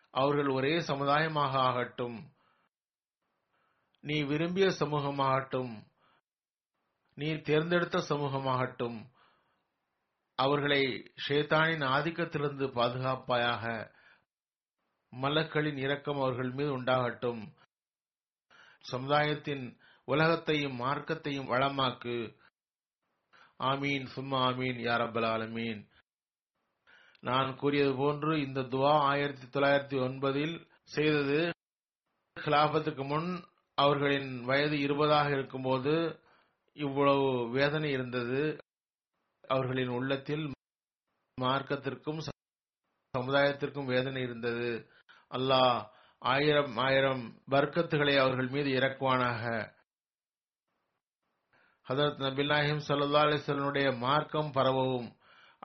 அவர்கள் ஒரே சமுதாயமாக ஆகட்டும். நீ விரும்பிய சமூகமாகட்டும். நீ தேர்ந்தெடுத்த சமூகமாகட்டும். அவர்களை ஷேத்தானின் ஆதிக்கத்திலிருந்து பாதுகாப்பாயாக மலக்களின் இரக்கம் அவர்கள் மீது உண்டாகட்டும். சமுதாயத்தின் உலகத்தையும் மார்க்கத்தையும் வளமாக்கு. ஆமீன் சும்மா ஆமீன் யாரபல் ஆலமீன். நான் கூறியது போன்று இந்த துவா ஆயிரத்தி தொள்ளாயிரத்தி ஒன்பதில் செய்தது. கிலாபத்துக்கு முன் அவர்களின் வயது இருபதாக இருக்கும்போது இவ்வளவு வேதனை இருந்தது. அவர்களின் உள்ளத்தில் மார்க்கத்திற்கும் சமுதாயத்திற்கும் வேதனை இருந்தது. அல்லாஹ் ஆயிரம் ஆயிரம் வர்க்கத்துகளை அவர்கள் மீது இறக்குவானாக. ஹதரத் நபில்லாஹிம் சல்லா அலிஸ்வனுடைய மார்க்கம் பரவவும்.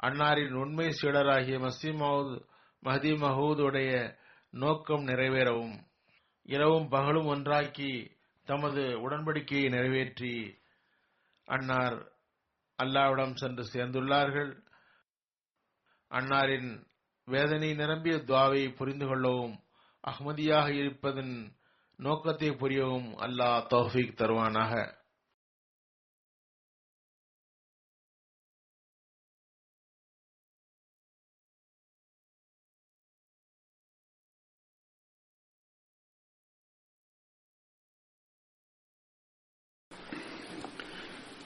அன்னாரின் உண்மை சீடராகிய மசீமவுத் மஹதி மஹூதுடைய நோக்கம் நிறைவேறவும். இரவும் பகலும் ஒன்றாக்கி தமது உடன்படிக்கையை நிறைவேற்றி அன்னார் அல்லாவிடம் சென்று சேர்ந்துள்ளார்கள். அன்னாரின் வேதனை நிரம்பிய துவாவை புரிந்து கொள்ளவும் அஹ்மதியாக இருப்பதன் நோக்கத்தை புரியவும் அல்லாஹ் தௌஃபீக் தருவானாக.